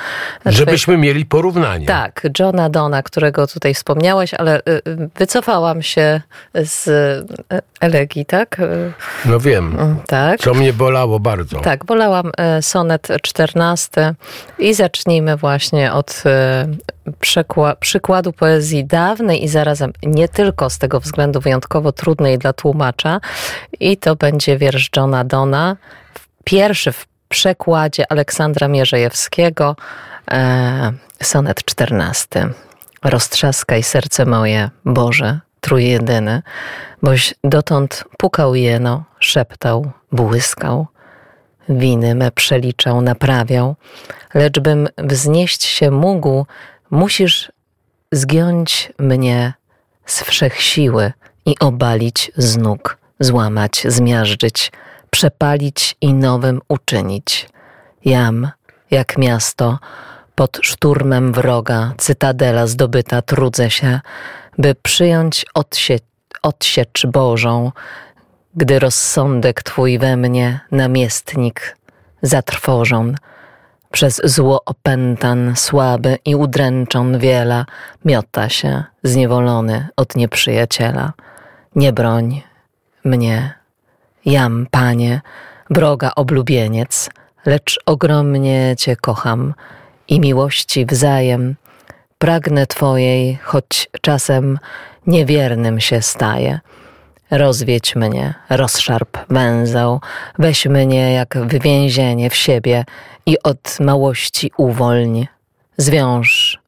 Żebyśmy mieli porównanie. Tak, Johna Dona, którego tutaj wspomniałeś, ale y, y, wycofałam się z y, elegii, tak? No wiem, Tak. co mnie bolało bardzo. Tak, wolałam e, sonet 14 i zacznijmy właśnie od przykładu poezji dawnej i zarazem nie tylko z tego względu wyjątkowo trudnej dla tłumacza. I to będzie wiersz Johna Dona, pierwszy w przekładzie Aleksandra Mierzejewskiego, e, sonet 14. Roztrzaskaj serce moje, Boże, trójjedyny, boś dotąd pukał jeno, szeptał, błyskał, winy me przeliczał, naprawiał, lecz bym wznieść się mógł, musisz zgiąć mnie z wszechsiły i obalić z nóg, złamać, zmiażdżyć, przepalić i nowym uczynić. Jam, jak miasto, pod szturmem wroga, cytadela zdobyta, trudzę się, by przyjąć odsie- odsiecz Bożą, gdy rozsądek Twój we mnie, namiestnik, zatrwożon, przez zło opętan, słaby i udręczon wiela, miota się, zniewolony od nieprzyjaciela. Nie broń mnie, jam, Panie, wroga oblubieniec, lecz ogromnie Cię kocham i miłości wzajem pragnę Twojej, choć czasem niewiernym się staję. Rozwiedź mnie, rozszarp węzeł, weź mnie jak w więzienie w siebie i od małości uwolń. Zwiąż,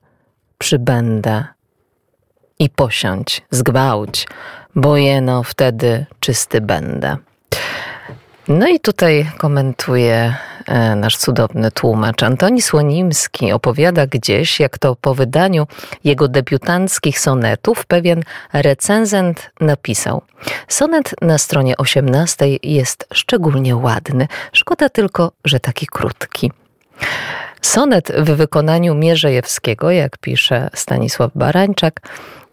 przybędę i posiądź, zgwałć, bo jeno wtedy czysty będę. No i tutaj komentuje nasz cudowny tłumacz. Antoni Słonimski opowiada gdzieś, jak to po wydaniu jego debiutanckich sonetów pewien recenzent napisał. Sonet na stronie 18 jest szczególnie ładny. Szkoda tylko, że taki krótki. Sonet w wykonaniu Mierzejewskiego, jak pisze Stanisław Barańczak,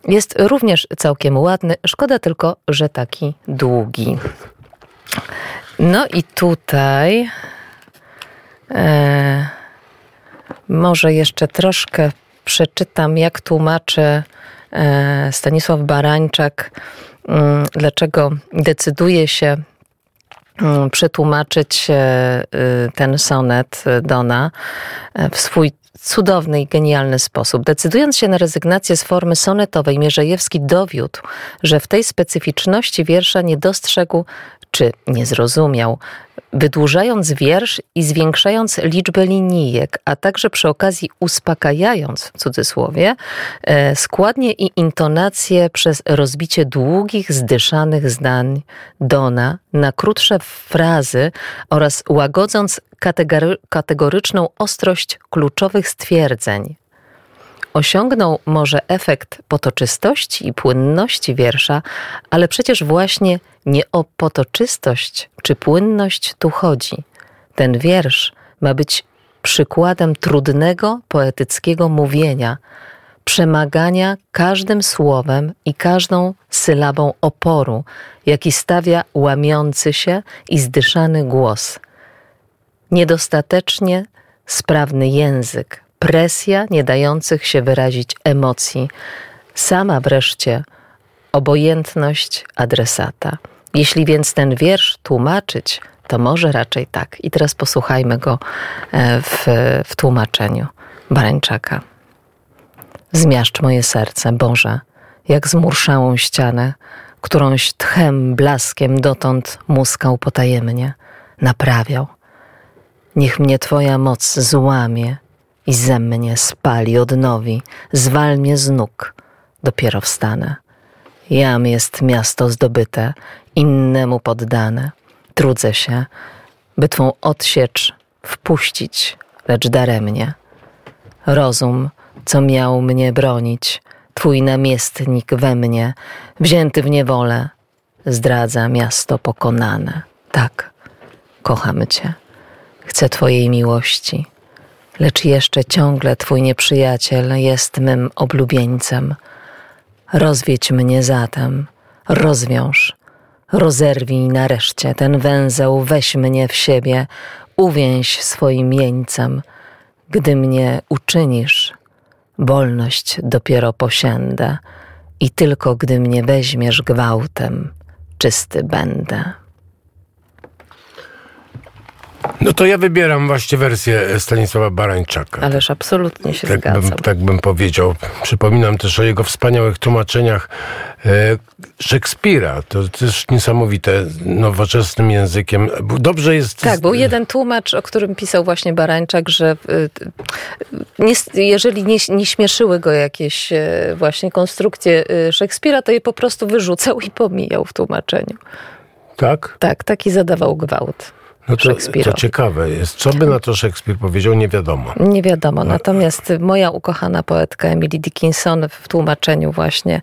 jest również całkiem ładny. Szkoda tylko, że taki długi. No i tutaj e, może jeszcze troszkę przeczytam, jak tłumaczy e, Stanisław Barańczak, mm, dlaczego decyduje się mm, przetłumaczyć e, y, ten sonet Dona w swój cudowny i genialny sposób. Decydując się na rezygnację z formy sonetowej, Mierzejewski dowiódł, że w tej specyficzności wiersza nie dostrzegł czy nie zrozumiał, wydłużając wiersz i zwiększając liczbę linijek, a także przy okazji uspokajając, w cudzysłowie, e, składnie i intonacje przez rozbicie długich, zdyszanych zdań Dona na krótsze frazy oraz łagodząc kategory- kategoryczną ostrość kluczowych stwierdzeń. Osiągnął może efekt potoczystości i płynności wiersza, ale przecież właśnie nie o potoczystość czy płynność tu chodzi. Ten wiersz ma być przykładem trudnego poetyckiego mówienia, przemagania każdym słowem i każdą sylabą oporu, jaki stawia łamiący się i zdyszany głos. Niedostatecznie sprawny język, presja nie dających się wyrazić emocji, sama wreszcie obojętność adresata. Jeśli więc ten wiersz tłumaczyć, to może raczej tak. I teraz posłuchajmy go e, w, w tłumaczeniu Barańczaka. Zmiaszcz moje serce, Boże, jak zmurszałą ścianę, którąś tchem, blaskiem dotąd muskał potajemnie, naprawiał. Niech mnie Twoja moc złamie i ze mnie spali, odnowi, zwal z nóg, dopiero wstanę. Jam jest miasto zdobyte, innemu poddane. Trudzę się, by Twą odsiecz wpuścić, lecz daremnie. Rozum, co miał mnie bronić, Twój namiestnik we mnie, wzięty w niewolę, zdradza miasto pokonane. Tak, kocham Cię, chcę Twojej miłości, lecz jeszcze ciągle Twój nieprzyjaciel jest mym oblubieńcem. Rozwiedź mnie zatem, rozwiąż, rozerwij nareszcie ten węzeł, weź mnie w siebie, uwięź swoim jeńcem. Gdy mnie uczynisz, wolność dopiero posiędę i tylko gdy mnie weźmiesz gwałtem, czysty będę. No to ja wybieram właśnie wersję Stanisława Barańczaka. Ależ absolutnie się tak zgadzam. bym, tak bym powiedział. Przypominam też o jego wspaniałych tłumaczeniach e, Szekspira. To też niesamowite, nowoczesnym językiem. Dobrze jest... Tak, był jeden tłumacz, o którym pisał właśnie Barańczak, że y, nie, jeżeli nie, nie śmieszyły go jakieś y, właśnie konstrukcje Szekspira, to je po prostu wyrzucał i pomijał w tłumaczeniu. Tak? Tak, taki zadawał gwałt. No to, to ciekawe jest. Co by na to Szekspir powiedział, nie wiadomo. Nie wiadomo. Natomiast moja ukochana poetka Emily Dickinson w tłumaczeniu właśnie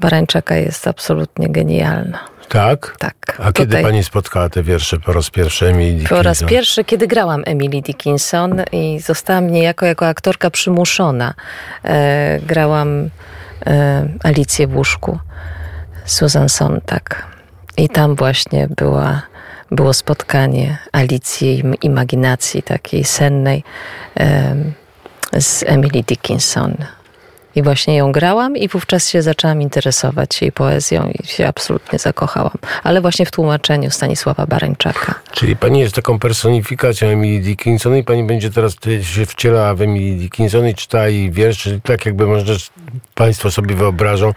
Barańczaka jest absolutnie genialna. Tak? Tak. A kiedy pani spotkała te wiersze po raz pierwszy Emily Dickinson? Po raz pierwszy, kiedy grałam Emily Dickinson i zostałam niejako jako aktorka przymuszona. E, grałam e, Alicję w łóżku, Susan Sontag. I tam właśnie była było spotkanie Alicji imaginacji takiej sennej z Emily Dickinson. I właśnie ją grałam i wówczas się zaczęłam interesować jej poezją i się absolutnie zakochałam. Ale właśnie w tłumaczeniu Stanisława Barańczaka. Czyli pani jest taką personifikacją Emily Dickinson i pani będzie teraz się wcielała w Emily Dickinson i czytała jej wiersze, tak jakby można państwo sobie wyobrażą,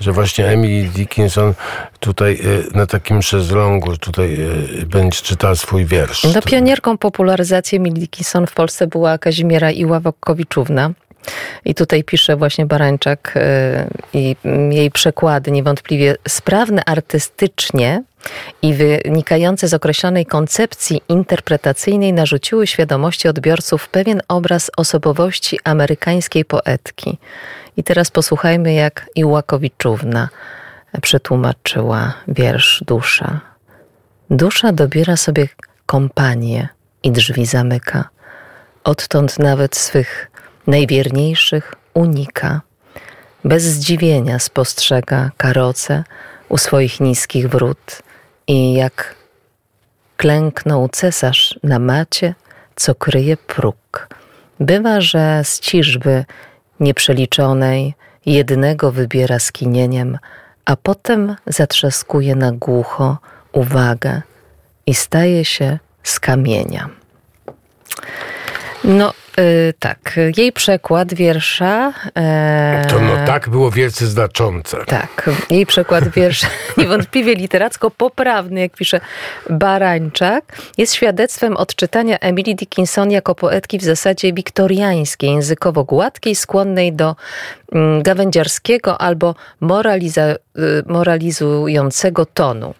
że właśnie Emily Dickinson tutaj y, na takim szezlongu tutaj y, będzie czytała swój wiersz. No, pionierką popularyzacji Emily Dickinson w Polsce była Kazimiera Iławokowiczówna. I tutaj pisze właśnie Barańczak y, i jej przekłady niewątpliwie sprawne artystycznie i wynikające z określonej koncepcji interpretacyjnej narzuciły świadomości odbiorców pewien obraz osobowości amerykańskiej poetki. I teraz posłuchajmy, jak Iłakowiczówna przetłumaczyła wiersz Dusza. Dusza dobiera sobie kompanię i drzwi zamyka. Odtąd nawet swych najwierniejszych unika. Bez zdziwienia spostrzega karoce u swoich niskich wrót i jak klęknął cesarz na macie, co kryje próg. Bywa, że z ciżby nieprzeliczonej jednego wybiera skinieniem, a potem zatrzaskuje na głucho uwagę i staje się z kamienia. No, yy, tak. Jej przekład wiersza. E... To no tak było wielce znaczące. Tak. Jej przekład wiersza, niewątpliwie literacko poprawny, jak pisze Barańczak, jest świadectwem odczytania Emily Dickinson jako poetki w zasadzie wiktoriańskiej, językowo gładkiej, skłonnej do mm, gawędziarskiego albo moraliza, y, moralizującego tonu.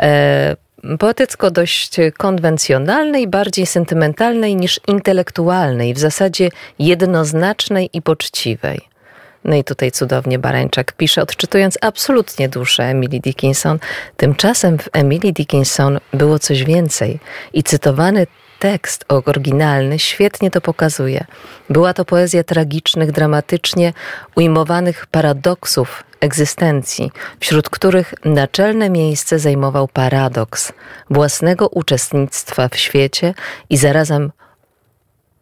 E, poetycko dość konwencjonalnej, bardziej sentymentalnej niż intelektualnej, w zasadzie jednoznacznej i poczciwej. No i tutaj cudownie Barańczak pisze, odczytując absolutnie duszę Emily Dickinson. Tymczasem w Emily Dickinson było coś więcej i cytowany tekst oryginalny świetnie to pokazuje. Była to poezja tragicznych, dramatycznie ujmowanych paradoksów egzystencji, wśród których naczelne miejsce zajmował paradoks własnego uczestnictwa w świecie i zarazem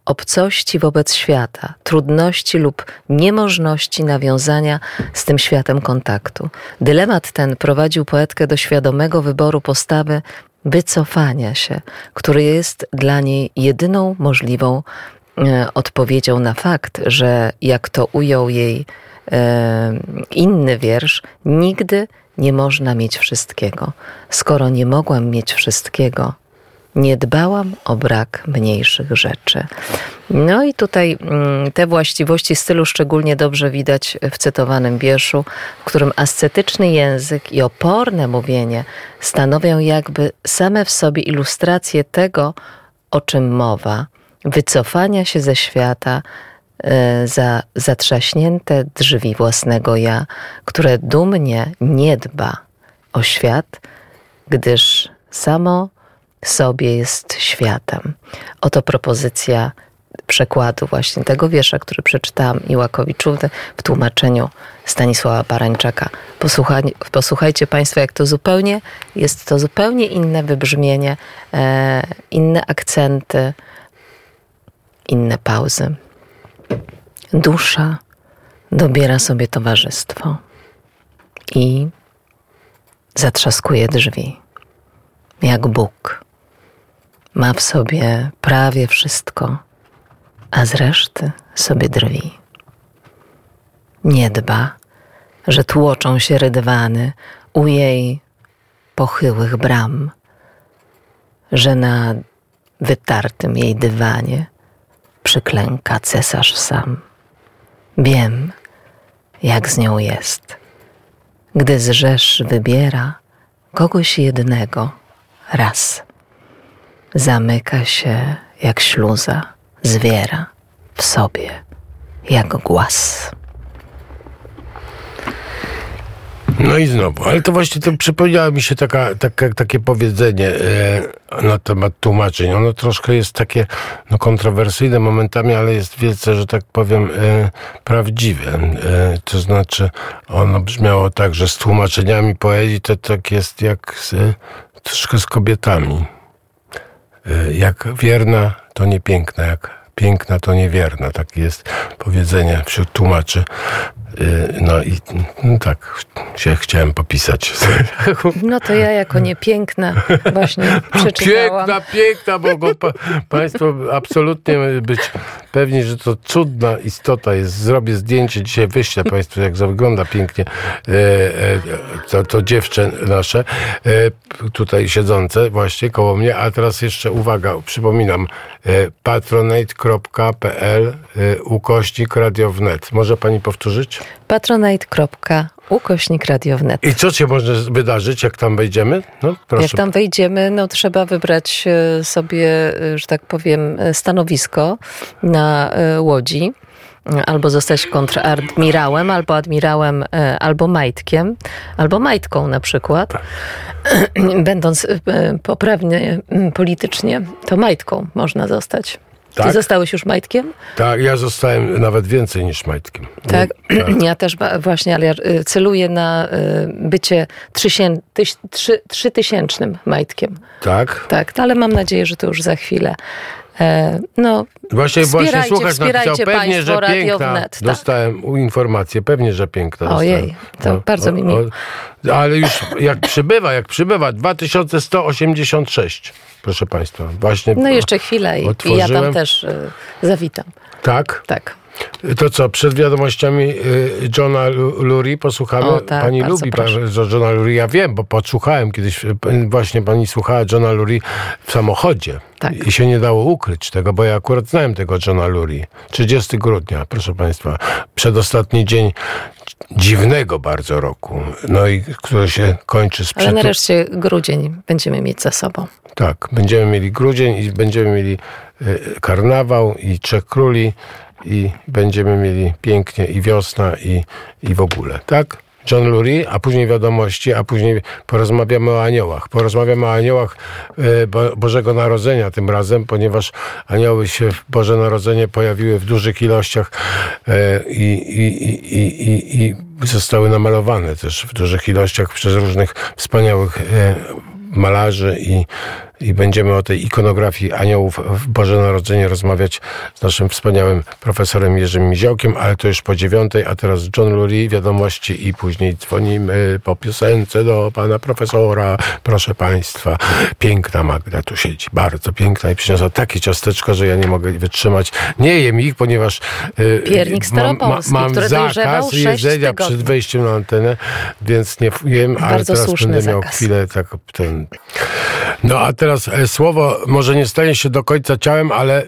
obcości wobec świata, trudności lub niemożności nawiązania z tym światem kontaktu. Dylemat ten prowadził poetkę do świadomego wyboru postawy wycofania się, który jest dla niej jedyną możliwą e, odpowiedzią na fakt, że jak to ujął jej inny wiersz, nigdy nie można mieć wszystkiego. Skoro nie mogłam mieć wszystkiego, nie dbałam o brak mniejszych rzeczy. No i tutaj mm, te właściwości stylu szczególnie dobrze widać w cytowanym wierszu, w którym ascetyczny język i oporne mówienie stanowią jakby same w sobie ilustrację tego, o czym mowa, wycofania się ze świata za zatrzaśnięte drzwi własnego ja, które dumnie nie dba o świat, gdyż samo sobie jest światem. Oto propozycja przekładu właśnie tego wiersza, który przeczytałam Iłakowiczowy w tłumaczeniu Stanisława Barańczaka. Posłuchaj, posłuchajcie Państwo, jak to zupełnie, jest to zupełnie inne wybrzmienie, e, inne akcenty, inne pauzy. Dusza dobiera sobie towarzystwo i zatrzaskuje drzwi, jak Bóg. Ma w sobie prawie wszystko, a z reszty sobie drwi. Nie dba, że tłoczą się rydwany u jej pochyłych bram, że na wytartym jej dywanie przyklęka cesarz sam. Wiem, jak z nią jest, gdy z rzesz wybiera kogoś jednego raz. Zamyka się jak śluza, zwiera w sobie jak głaz. No i znowu, ale to właśnie to przypomniało mi się taka, taka, takie powiedzenie e, na temat tłumaczeń. Ono troszkę jest takie no, kontrowersyjne momentami, ale jest wielce, że tak powiem, e, prawdziwe. E, to znaczy, ono brzmiało tak, że z tłumaczeniami poezji to tak jest jak z, troszkę z kobietami. E, jak wierna, to nie piękna, jak piękna, to niewierna. Takie jest powiedzenie wśród tłumaczy. Y, No i no tak się chciałem popisać. No to ja jako niepiękna właśnie przeczytałam. Piękna, piękna, mogą pa, Państwo absolutnie być pewni, że to cudna istota jest. Zrobię zdjęcie dzisiaj, wyślę Państwu, jak wygląda pięknie e, e, to, to dziewczę nasze, tutaj siedzące właśnie koło mnie. A teraz jeszcze uwaga, przypominam, patronate.pl ukośnik radiownet. Może Pani powtórzyć? patronite.ukośnik radiownet. I co się może wydarzyć, jak tam wejdziemy? No, proszę. Jak tam wejdziemy, no trzeba wybrać e, sobie, e, że tak powiem, stanowisko na łodzi. Albo zostać kontradmirałem, albo admirałem, albo majtkiem, albo majtką na przykład. Będąc e, poprawnie politycznie, to majtką można zostać. Ty Tak? zostałeś już majtkiem? Tak, ja zostałem nawet więcej niż majtkiem. Tak, No, tak. ja też właśnie, ale ja y, celuję na y, bycie trzysię- tyś- trzy- trzytysięcznym majtkiem. tak? Tak, ale mam nadzieję, że to już za chwilę. E, No, Właśnie, właśnie słuchacz napisał, pewnie, że piękna. Wnet, tak. Dostałem informację, pewnie, że piękna. Ojej, dostałem. to bardzo mi miło. o, ale już jak przybywa, jak przybywa, 2186, proszę Państwa. Właśnie no jeszcze chwilę i, i ja tam też y, zawitam. Tak? Tak. To co, przed wiadomościami y, Johna Lu- Lurie posłuchamy? O, tak, pani bardzo lubi że Johna Lurie, ja wiem, bo podsłuchałem kiedyś, y, właśnie pani słuchała Johna Lurie w samochodzie. Tak. I się nie dało ukryć tego, bo ja akurat znałem tego Johna Lurie. 30 grudnia, proszę państwa, przedostatni dzień dziwnego bardzo roku, no i który się kończy z Ale przetu- nareszcie grudzień będziemy mieć za sobą. tak, będziemy mieli grudzień i będziemy mieli y, karnawał i Trzech Króli i będziemy mieli pięknie i wiosna i, i w ogóle, tak? John Lurie, a później wiadomości, a później porozmawiamy o aniołach. Porozmawiamy o aniołach e, Bo- Bożego Narodzenia tym razem, ponieważ anioły się w Boże Narodzenie pojawiły w dużych ilościach e, i, i, i, i, i, zostały namalowane też w dużych ilościach przez różnych wspaniałych e, malarzy i, i będziemy o tej ikonografii aniołów w Boże Narodzenie rozmawiać z naszym wspaniałym profesorem Jerzym Miziołkiem, ale to już po dziewiątej, a teraz John Lurie, wiadomości i później dzwonimy po piosence do pana profesora. Proszę państwa, piękna Magda tu siedzi, bardzo piękna i przyniosła takie ciasteczko, że ja nie mogę wytrzymać. Nie jem ich, ponieważ y, Piernik mam, staropolski, mam który zakaz jedzenia przed wejściem na antenę, więc nie jem, ale Bardzo teraz będę miał zakaz. chwilę tak ten. No a teraz e, słowo może nie stanie się do końca ciałem, ale e,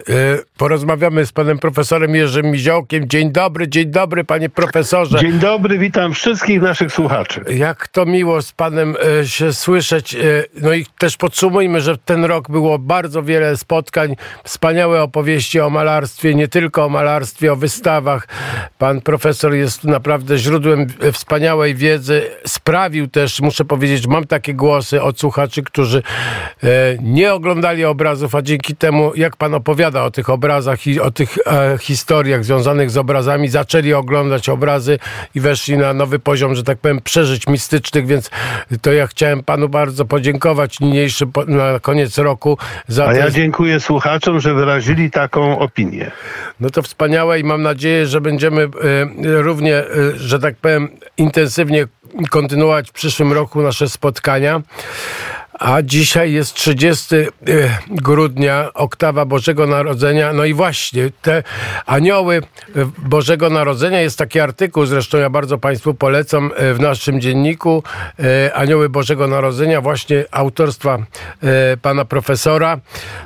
porozmawiamy z panem profesorem Jerzym Miziołkiem. Dzień dobry, dzień dobry panie profesorze. Dzień dobry, witam wszystkich naszych słuchaczy. Jak to miło z panem e, się słyszeć. No i też podsumujmy, że ten rok było bardzo wiele spotkań, wspaniałe opowieści o malarstwie, nie tylko o malarstwie, o wystawach. Pan profesor jest naprawdę źródłem wspaniałej wiedzy. Sprawił też, muszę powiedzieć, mam takie głosy od słuchaczy, którzy nie oglądali obrazów, a dzięki temu, jak pan opowiada o tych obrazach i o tych e, historiach związanych z obrazami, zaczęli oglądać obrazy i weszli na nowy poziom, że tak powiem, przeżyć mistycznych, więc to ja chciałem panu bardzo podziękować niniejszy po, na koniec roku za A ja dziękuję słuchaczom, że wyrazili taką opinię. no to wspaniałe i mam nadzieję, że będziemy e, równie, e, że tak powiem, intensywnie kontynuować w przyszłym roku nasze spotkania. A dzisiaj jest 30 e, grudnia, oktawa Bożego Narodzenia. No i właśnie te anioły e, Bożego Narodzenia jest taki artykuł, zresztą ja bardzo Państwu polecam e, w naszym dzienniku Anioły Bożego Narodzenia, właśnie autorstwa pana profesora.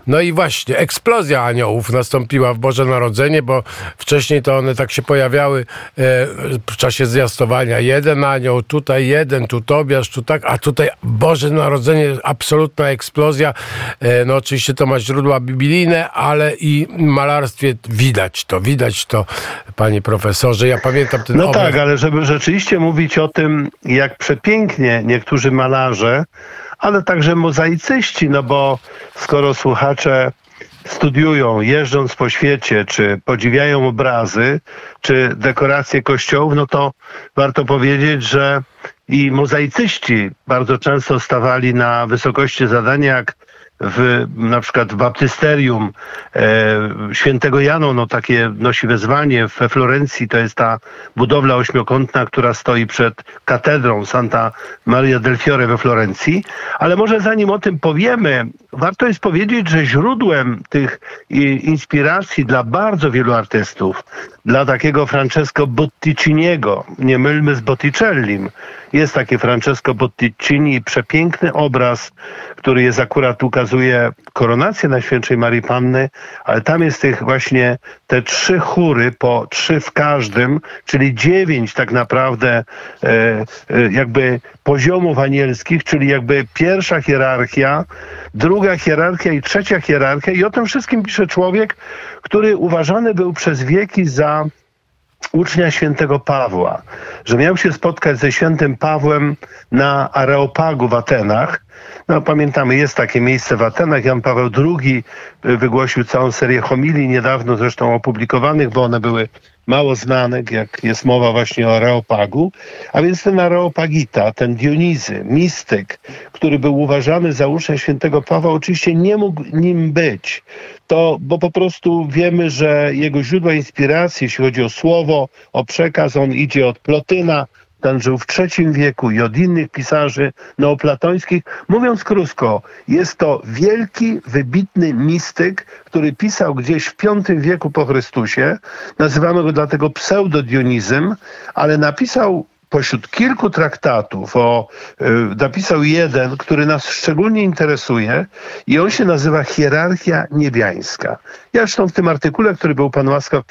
No i właśnie eksplozja aniołów nastąpiła w Boże Narodzenie, bo wcześniej to one tak się pojawiały w czasie zwiastowania. Jeden anioł, tutaj jeden, tu Tobiasz, tu tak, a tutaj Boże Narodzenie, absolutna eksplozja. E, No oczywiście to ma źródła biblijne, ale i w malarstwie widać to, widać to, panie profesorze. Ja pamiętam ten No obraz. tak, ale żeby rzeczywiście mówić o tym, jak przepięknie niektórzy malarze, ale także mozaicyści, no bo skoro słuchacze studiują, jeżdżąc po świecie, czy podziwiają obrazy, czy dekoracje kościołów, no to warto powiedzieć, że i mozaicyści bardzo często stawali na wysokości zadania, jak w, na przykład w baptysterium e, świętego Jano, no takie nosi wezwanie we Florencji, to jest ta budowla ośmiokątna, która stoi przed katedrą Santa Maria del Fiore we Florencji. Ale może zanim o tym powiemy, warto jest powiedzieć, że źródłem tych inspiracji dla bardzo wielu artystów, dla takiego Francesco Botticiniego, nie mylmy z Botticellim, jest takie Francesco Botticini przepiękny obraz, który jest akurat ukazuje koronację Najświętszej Marii Panny, ale tam jest tych właśnie te trzy chóry, po trzy w każdym, czyli dziewięć tak naprawdę e, e, jakby poziomów anielskich, czyli jakby pierwsza hierarchia, druga hierarchia i trzecia hierarchia. I o tym wszystkim pisze człowiek, który uważany był przez wieki za ucznia świętego Pawła, że miał się spotkać ze świętym Pawłem na Areopagu w Atenach. No, pamiętamy, jest takie miejsce w Atenach. Jan Paweł II wygłosił całą serię homilii, niedawno zresztą opublikowanych, bo one były mało znane, jak jest mowa właśnie o Areopagu. A więc ten Areopagita, ten Dionizy, mistyk, który był uważany za ucznia świętego Pawła, oczywiście nie mógł nim być. To, bo po prostu wiemy, że jego źródła inspiracji, jeśli chodzi o słowo, o przekaz, on idzie od Plotyna, ten żył w III wieku i od innych pisarzy neoplatońskich. Mówiąc krótko, jest to wielki, wybitny mistyk, który pisał gdzieś w V wieku po Chrystusie. Nazywamy go dlatego pseudo-Dionizem, ale napisał pośród kilku traktatów, o, y, napisał jeden, który nas szczególnie interesuje i on się nazywa Hierarchia Niebiańska. Ja zresztą w tym artykule, który był pan łaskaw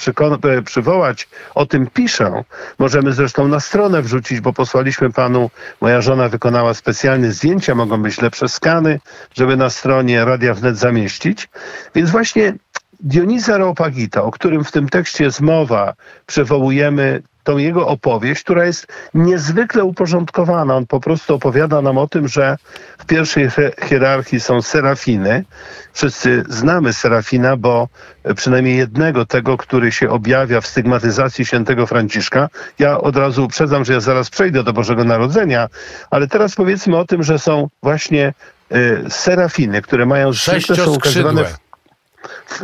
e, przywołać, o tym piszę. Możemy zresztą na stronę wrzucić, bo posłaliśmy panu, moja żona wykonała specjalne zdjęcia, mogą być lepsze skany, żeby na stronie Radia Wnet zamieścić. Więc właśnie Dioniza Areopagita, o którym w tym tekście jest mowa, przywołujemy tą jego opowieść, która jest niezwykle uporządkowana. On po prostu opowiada nam o tym, że w pierwszej hi- hierarchii są serafiny. Wszyscy znamy serafina, bo przynajmniej jednego tego, który się objawia w stygmatyzacji świętego Franciszka. Ja od razu uprzedzam, że ja zaraz przejdę do Bożego Narodzenia, ale teraz powiedzmy o tym, że są właśnie y, serafiny, które mają zwykle są ukazywane w, w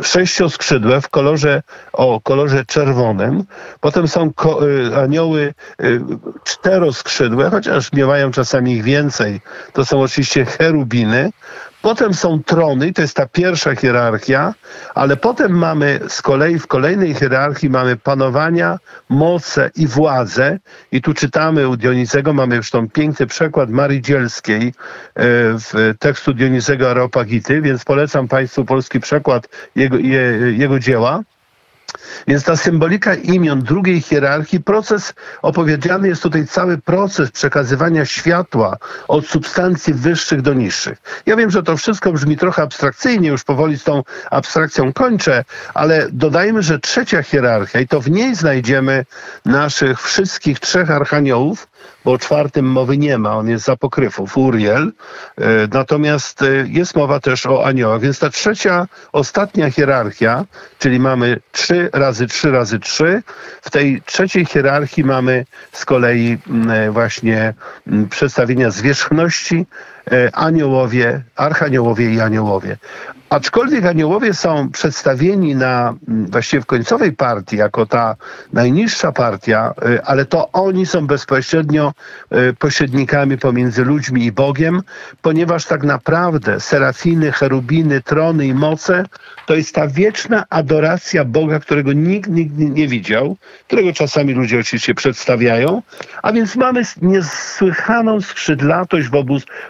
sześcioskrzydłe w kolorze o kolorze czerwonym. Potem są ko, y, anioły y, czteroskrzydłe, chociaż miewają czasami ich więcej. To są oczywiście cherubiny. Potem są trony, to jest ta pierwsza hierarchia, ale potem mamy z kolei w kolejnej hierarchii mamy panowania, moce i władzę. I tu czytamy u Dionizego, mamy już tą piękny przekład Marii Dzielskiej e, w tekstu Dionizego Areopagity, więc polecam Państwu polski przekład jego, je, jego dzieła. Więc ta symbolika imion drugiej hierarchii, proces, opowiedziany jest tutaj cały proces przekazywania światła od substancji wyższych do niższych. Ja wiem, że to wszystko brzmi trochę abstrakcyjnie, już powoli z tą abstrakcją kończę, ale dodajmy, że trzecia hierarchia, i to w niej znajdziemy naszych wszystkich trzech archaniołów, bo o czwartym mowy nie ma, on jest za pokryfów, Uriel. E, natomiast e, jest mowa też o aniołach, więc ta trzecia, ostatnia hierarchia, czyli mamy trzy razy trzy razy trzy, w tej trzeciej hierarchii mamy z kolei e, właśnie przedstawienia zwierzchności, aniołowie, archaniołowie i aniołowie. Aczkolwiek aniołowie są przedstawieni na właściwie w końcowej partii jako ta najniższa partia, y, ale to oni są bezpośrednio y, pośrednikami pomiędzy ludźmi i Bogiem, ponieważ tak naprawdę serafiny, cherubiny, trony i moce to jest ta wieczna adoracja Boga, którego nikt nigdy nie widział, którego czasami ludzie oczywiście przedstawiają, a więc mamy niesłychaną skrzydlatość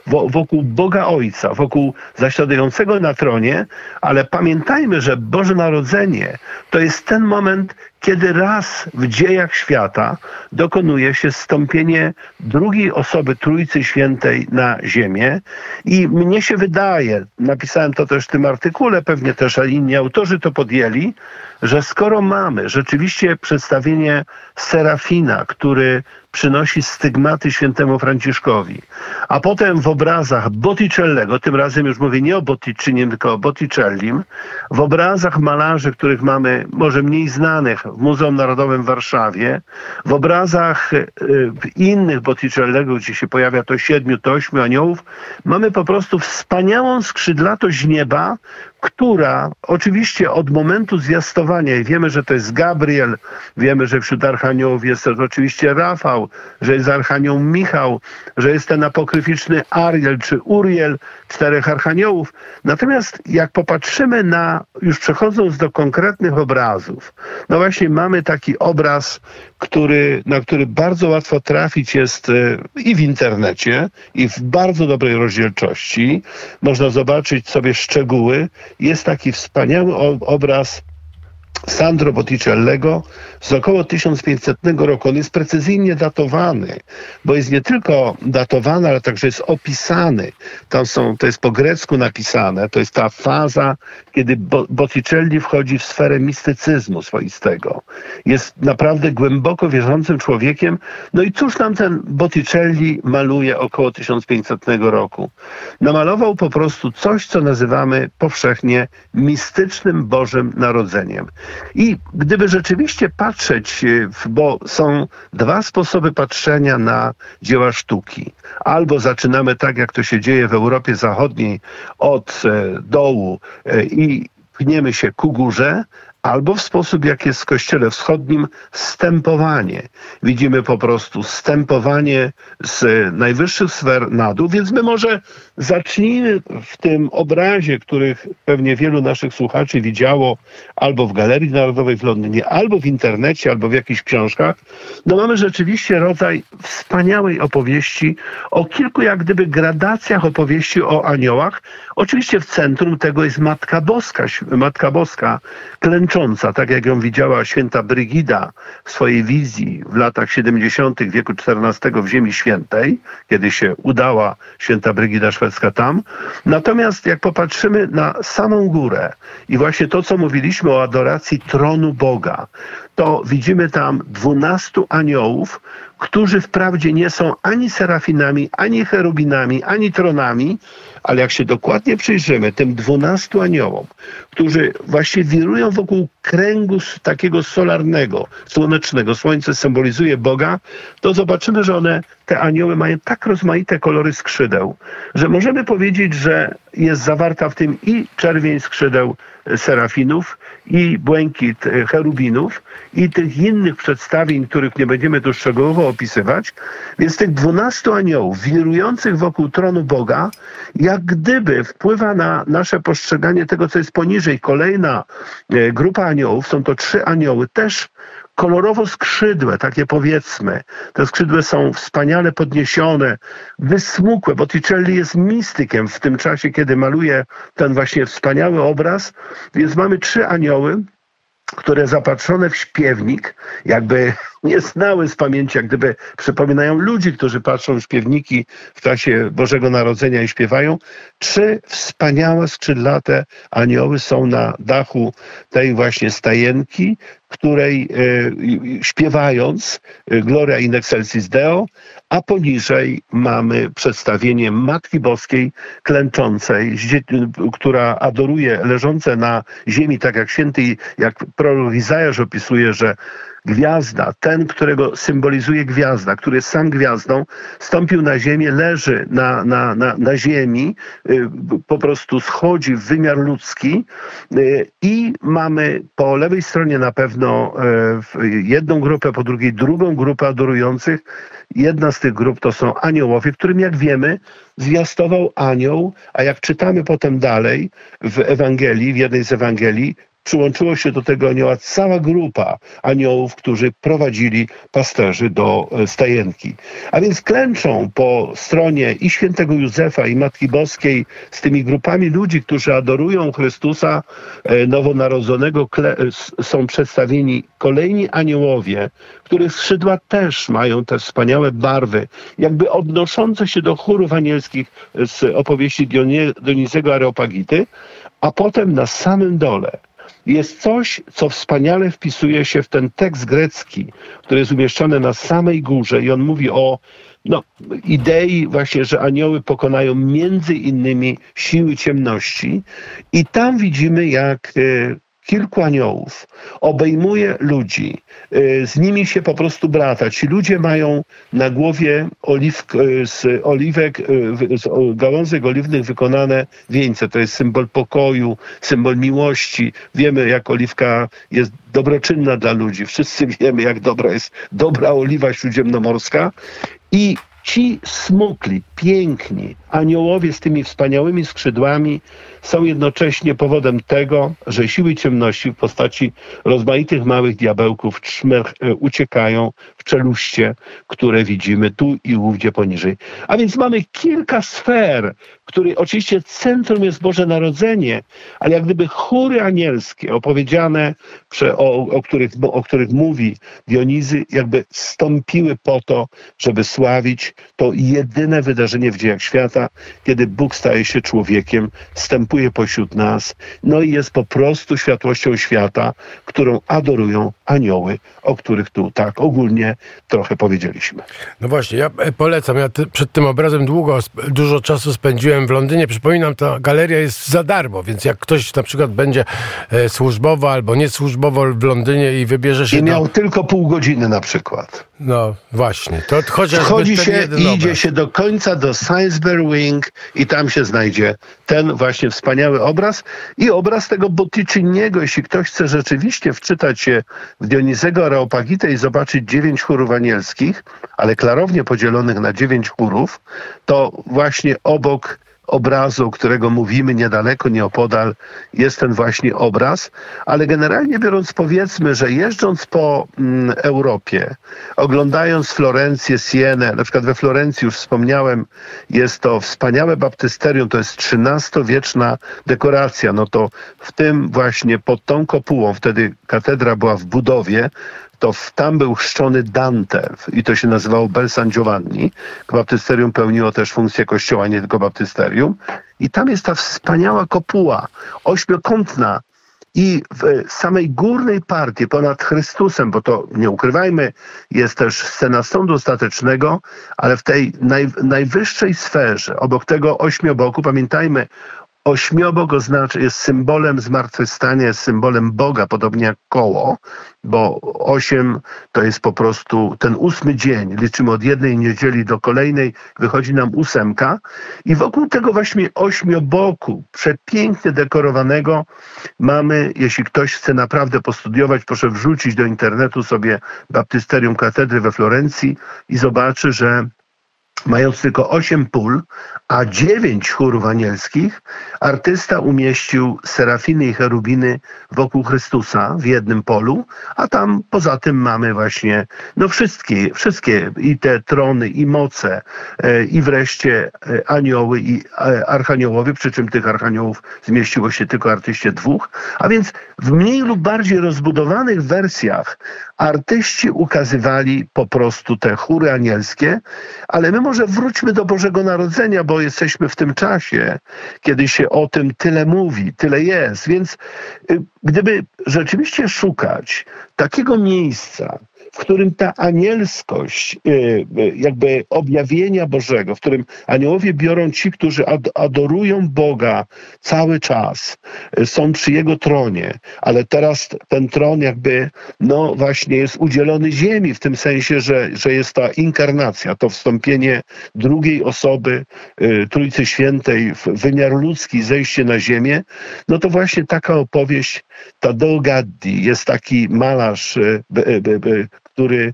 wokół Boga Ojca, wokół zasiadającego na tronie, ale pamiętajmy, że Boże Narodzenie to jest ten moment, kiedy raz w dziejach świata dokonuje się stąpienie drugiej osoby Trójcy Świętej na ziemię i mnie się wydaje, napisałem to też w tym artykule, pewnie też inni autorzy to podjęli, że skoro mamy rzeczywiście przedstawienie Serafina, który przynosi stygmaty świętemu Franciszkowi, a potem w obrazach Botticellego, tym razem już mówię nie o Botticellim, tylko o Botticellim, w obrazach malarzy, których mamy może mniej znanych w Muzeum Narodowym w Warszawie, w obrazach y, innych Botticellego, gdzie się pojawia to siedmiu, to ośmiu aniołów, mamy po prostu wspaniałą skrzydlatość nieba, która oczywiście od momentu zwiastowania, i wiemy, że to jest Gabriel, wiemy, że wśród archaniołów jest też oczywiście Rafał, że jest archanioł Michał, że jest ten apokryficzny Ariel czy Uriel, czterech archaniołów. Natomiast jak popatrzymy na, już przechodząc do konkretnych obrazów, no właśnie mamy taki obraz, który, na który bardzo łatwo trafić jest e, i w internecie, i w bardzo dobrej rozdzielczości. Można zobaczyć sobie szczegóły. Jest taki wspaniały obraz Sandro Botticellego z około 1500 roku. On jest precyzyjnie datowany, bo jest nie tylko datowany, ale także jest opisany. Tam są, to jest po grecku napisane, to jest ta faza, kiedy Botticelli wchodzi w sferę mistycyzmu swoistego. Jest naprawdę głęboko wierzącym człowiekiem. No i cóż nam ten Botticelli maluje około 1500 roku? Namalował po prostu coś, co nazywamy powszechnie mistycznym Bożym Narodzeniem. I gdyby rzeczywiście patrzeć, e, bo są dwa sposoby patrzenia na dzieła sztuki. Albo zaczynamy tak, jak to się dzieje w Europie Zachodniej, od e, dołu e, i pchniemy się ku górze, albo w sposób, jak jest w Kościele Wschodnim, stępowanie. Widzimy po prostu stępowanie z najwyższych sfer na dół, więc my może zacznijmy w tym obrazie, których pewnie wielu naszych słuchaczy widziało albo w Galerii Narodowej w Londynie, albo w internecie, albo w jakichś książkach. No mamy rzeczywiście rodzaj wspaniałej opowieści o kilku jak gdyby gradacjach opowieści o aniołach. Oczywiście w centrum tego jest Matka Boska, Matka Boska klęcząca męcząca, tak jak ją widziała święta Brygida w swojej wizji w latach 70. wieku XIV w Ziemi Świętej, kiedy się udała święta Brygida szwedzka tam. Natomiast jak popatrzymy na samą górę i właśnie to, co mówiliśmy o adoracji tronu Boga, to widzimy tam dwunastu aniołów, którzy wprawdzie nie są ani serafinami, ani cherubinami, ani tronami, ale jak się dokładnie przyjrzymy tym dwunastu aniołom, którzy właśnie wirują wokół kręgu takiego solarnego, słonecznego, słońce symbolizuje Boga, to zobaczymy, że one, te anioły mają tak rozmaite kolory skrzydeł, że możemy powiedzieć, że jest zawarta w tym i czerwień skrzydeł serafinów, i błękit cherubinów, i tych innych przedstawień, których nie będziemy tu szczegółowo opisywać. Więc tych dwunastu aniołów wirujących wokół tronu Boga, jak gdyby wpływa na nasze postrzeganie tego, co jest poniżej. Kolejna e, grupa aniołów, są to trzy anioły, też kolorowo skrzydłe, takie powiedzmy. Te skrzydły są wspaniale podniesione, wysmukłe, bo Ticelli jest mistykiem w tym czasie, kiedy maluje ten właśnie wspaniały obraz. Więc mamy trzy anioły, które zapatrzone w śpiewnik, jakby nie znały z pamięci, jak gdyby przypominają ludzi, którzy patrzą w śpiewniki w czasie Bożego Narodzenia i śpiewają. Trzy wspaniałe skrzydlate anioły są na dachu tej właśnie stajenki, której e, śpiewając e, Gloria in excelsis Deo, a poniżej mamy przedstawienie Matki Boskiej klęczącej, która adoruje leżące na ziemi, tak jak święty, jak prorok Izajasz opisuje, że gwiazda, ten, którego symbolizuje gwiazda, który jest sam gwiazdą, stąpił na ziemię, leży na, na, na, na ziemi, y, po prostu schodzi w wymiar ludzki y, i mamy po lewej stronie na pewno y, jedną grupę, po drugiej drugą grupę adorujących. Jedna z tych grup to są aniołowie, którym jak wiemy zwiastował anioł, a jak czytamy potem dalej w Ewangelii, w jednej z Ewangelii, przyłączyło się do tego anioła cała grupa aniołów, którzy prowadzili pasterzy do e, stajenki. A więc klęczą po stronie i świętego Józefa, i Matki Boskiej z tymi grupami ludzi, którzy adorują Chrystusa e, nowonarodzonego, e, są przedstawieni kolejni aniołowie, których skrzydła też mają te wspaniałe barwy, jakby odnoszące się do chórów anielskich z opowieści Dionizego Areopagity, a potem na samym dole jest coś, co wspaniale wpisuje się w ten tekst grecki, który jest umieszczony na samej górze i on mówi o no, idei właśnie, że anioły pokonają między innymi siły ciemności. I tam widzimy, jak e, kilku aniołów obejmuje ludzi, y, z nimi się po prostu brata. Ci ludzie mają na głowie oliw, y, z oliwek, y, z gałązek oliwnych wykonane wieńce. To jest symbol pokoju, symbol miłości. Wiemy, jak oliwka jest dobroczynna dla ludzi. Wszyscy wiemy, jak dobra jest dobra oliwa śródziemnomorska. I ci smukli, piękni aniołowie z tymi wspaniałymi skrzydłami są jednocześnie powodem tego, że siły ciemności w postaci rozmaitych małych diabełków trzmech e, uciekają w czeluście, które widzimy tu i ówdzie poniżej. A więc mamy kilka sfer, której oczywiście centrum jest Boże Narodzenie, ale jak gdyby chóry anielskie opowiedziane, o, o, których, o których mówi Dionizy, jakby stąpiły po to, żeby sławić to jedyne wydarzenie w dziejach świata, kiedy Bóg staje się człowiekiem, wstępuje pośród nas, no i jest po prostu światłością świata, którą adorują anioły, o których tu tak ogólnie trochę powiedzieliśmy. No właśnie, ja e, polecam. Ja przed tym obrazem długo, dużo czasu spędziłem w Londynie. Przypominam, ta galeria jest za darmo, więc jak ktoś na przykład będzie e, służbowo albo niesłużbowo w Londynie i wybierze się. I miał do... tylko pół godziny na przykład. No właśnie, to chociaż Wchodzi się i idzie się do końca do Salisbury Wing i tam się znajdzie ten właśnie wspaniały obraz i obraz tego Botticiniego. Jeśli ktoś chce rzeczywiście wczytać się w Dionizego Areopagitę i zobaczyć dziewięć chórów anielskich, ale klarownie podzielonych na dziewięć chórów, to właśnie obok obrazu, którego mówimy niedaleko, nieopodal, jest ten właśnie obraz, ale generalnie biorąc powiedzmy, że jeżdżąc po mm, Europie, oglądając Florencję, Sienę, na przykład we Florencji już wspomniałem, jest to wspaniałe baptysterium, to jest XIII-wieczna dekoracja, no to w tym właśnie pod tą kopułą, wtedy katedra była w budowie, to tam był chrzczony Dante i to się nazywało Bel San Giovanni. Baptysterium pełniło też funkcję kościoła, nie tylko baptysterium. I tam jest ta wspaniała kopuła, ośmiokątna, I w samej górnej partii ponad Chrystusem, bo to nie ukrywajmy, jest też scena sądu ostatecznego, ale w tej naj, najwyższej sferze, obok tego ośmioboku, pamiętajmy, Ośmiobok oznacza, jest symbolem zmartwychwstania, jest symbolem Boga, podobnie jak koło, bo osiem to jest po prostu ten ósmy dzień. Liczymy od jednej niedzieli do kolejnej, wychodzi nam ósemka i wokół tego właśnie ośmioboku, przepięknie dekorowanego, mamy, jeśli ktoś chce naprawdę postudiować, proszę wrzucić do internetu sobie baptysterium katedry we Florencji i zobaczy, że mając tylko osiem pól, a dziewięć chórów anielskich, artysta umieścił serafiny i cherubiny wokół Chrystusa w jednym polu, a tam poza tym mamy właśnie no wszystkie, wszystkie i te trony, i moce, e, i wreszcie e, anioły i e, archaniołowie, przy czym tych archaniołów zmieściło się tylko artyście dwóch, a więc w mniej lub bardziej rozbudowanych wersjach artyści ukazywali po prostu te chóry anielskie, ale my może wróćmy do Bożego Narodzenia, bo jesteśmy w tym czasie, kiedy się o tym tyle mówi, tyle jest. Więc y, gdyby rzeczywiście szukać takiego miejsca, w którym ta anielskość, y, y, jakby objawienia Bożego, w którym aniołowie biorą ci, którzy adorują Boga cały czas, y, są przy Jego tronie, ale teraz ten tron jakby, no właśnie jest udzielony ziemi, w tym sensie, że, że jest ta inkarnacja, to wstąpienie drugiej osoby Trójcy Świętej w wymiar ludzki, zejście na ziemię, no to właśnie taka opowieść, ta Gaddi, jest taki malarz, który,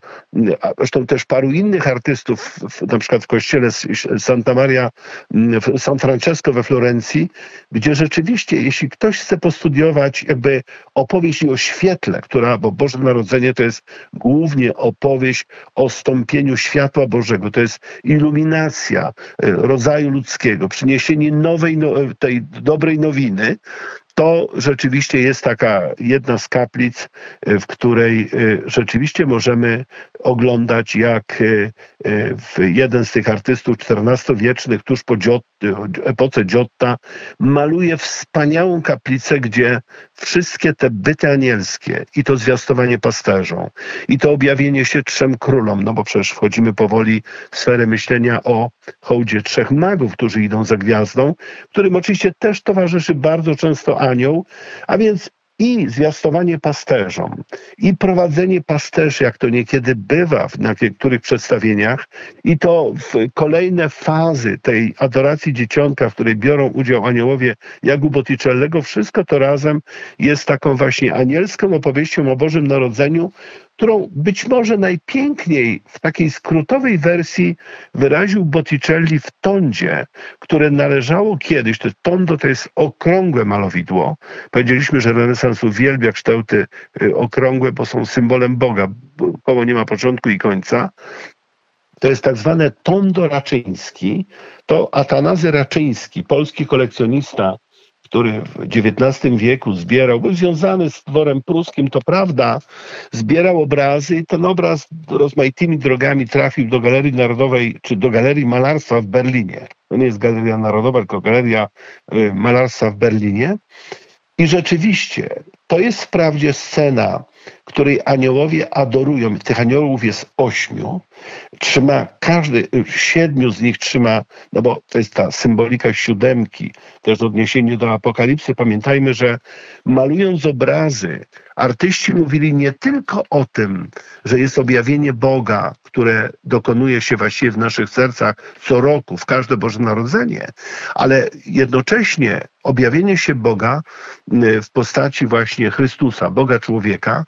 a zresztą też paru innych artystów, na przykład w kościele Santa Maria w San Francesco we Florencji, gdzie rzeczywiście, jeśli ktoś chce postudiować jakby opowieść o świetle, która, bo Boże Narodzenie to jest głównie opowieść o stąpieniu światła Bożego, to jest iluminacja e, rodzaju ludzkiego, przyniesienie nowej, no, tej dobrej nowiny, to rzeczywiście jest taka jedna z kaplic, e, w której e, rzeczywiście możemy oglądać, jak e, jeden z tych artystów XIV-wiecznych, tuż po Giot, epoce Giotta, maluje wspaniałą kaplicę, gdzie wszystkie te byty anielskie i to zwiastowanie pasterzom, i to objawienie się trzem królom, no bo przecież wchodzimy powoli w sferę myślenia o hołdzie trzech magów, którzy idą za gwiazdą, którym oczywiście też towarzyszy bardzo często anioł, a więc i zwiastowanie pasterzom, i prowadzenie pasterzy, jak to niekiedy bywa na niektórych przedstawieniach, i to kolejne fazy tej adoracji dzieciątka, w której biorą udział aniołowie Jakub Botticellego, wszystko to razem jest taką właśnie anielską opowieścią o Bożym Narodzeniu, którą być może najpiękniej w takiej skrótowej wersji wyraził Botticelli w tondzie, które należało kiedyś, to tondo to jest okrągłe malowidło. Powiedzieliśmy, że renesans uwielbia kształty y, okrągłe, bo są symbolem Boga. Koło nie ma początku i końca. To jest tak zwane tondo raczyński. To Atanazy Raczyński, polski kolekcjonista który w XIX wieku zbierał, był związany z dworem pruskim, to prawda, zbierał obrazy i ten obraz rozmaitymi drogami trafił do Galerii Narodowej, czy do Galerii Malarstwa w Berlinie. To nie jest Galeria Narodowa, tylko Galeria y, Malarstwa w Berlinie. I rzeczywiście to jest wprawdzie scena, której aniołowie adorują. Tych aniołów jest ośmiu. Trzyma każdy, siedmiu z nich trzyma, no bo to jest ta symbolika siódemki, też odniesienie do apokalipsy. Pamiętajmy, że malując obrazy, artyści mówili nie tylko o tym, że jest objawienie Boga, które dokonuje się właściwie w naszych sercach co roku, w każde Boże Narodzenie, ale jednocześnie objawienie się Boga y, w postaci właśnie Chrystusa, Boga człowieka,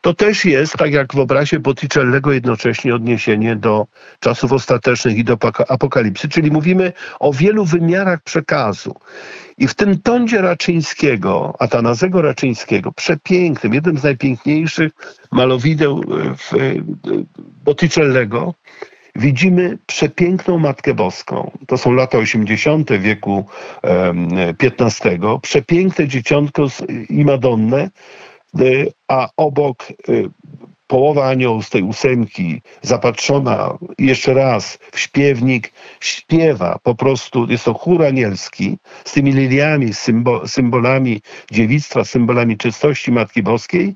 to też jest, tak jak w obrazie Botticellego, jednocześnie odniesienie do czasów ostatecznych i do apokalipsy, czyli mówimy o wielu wymiarach przekazu. I w tym tondzie Raczyńskiego, Atanazego Raczyńskiego, przepięknym, jednym z najpiękniejszych malowideł e, e, Botticellego, widzimy przepiękną Matkę Boską. To są lata 80. wieku XV. Przepiękne dzieciątko z Imadonne, a obok połowa aniołów z tej ósemki, zapatrzona jeszcze raz w śpiewnik, śpiewa po prostu, jest to chór anielski z tymi liliami, symbo, symbolami dziewictwa, symbolami czystości Matki Boskiej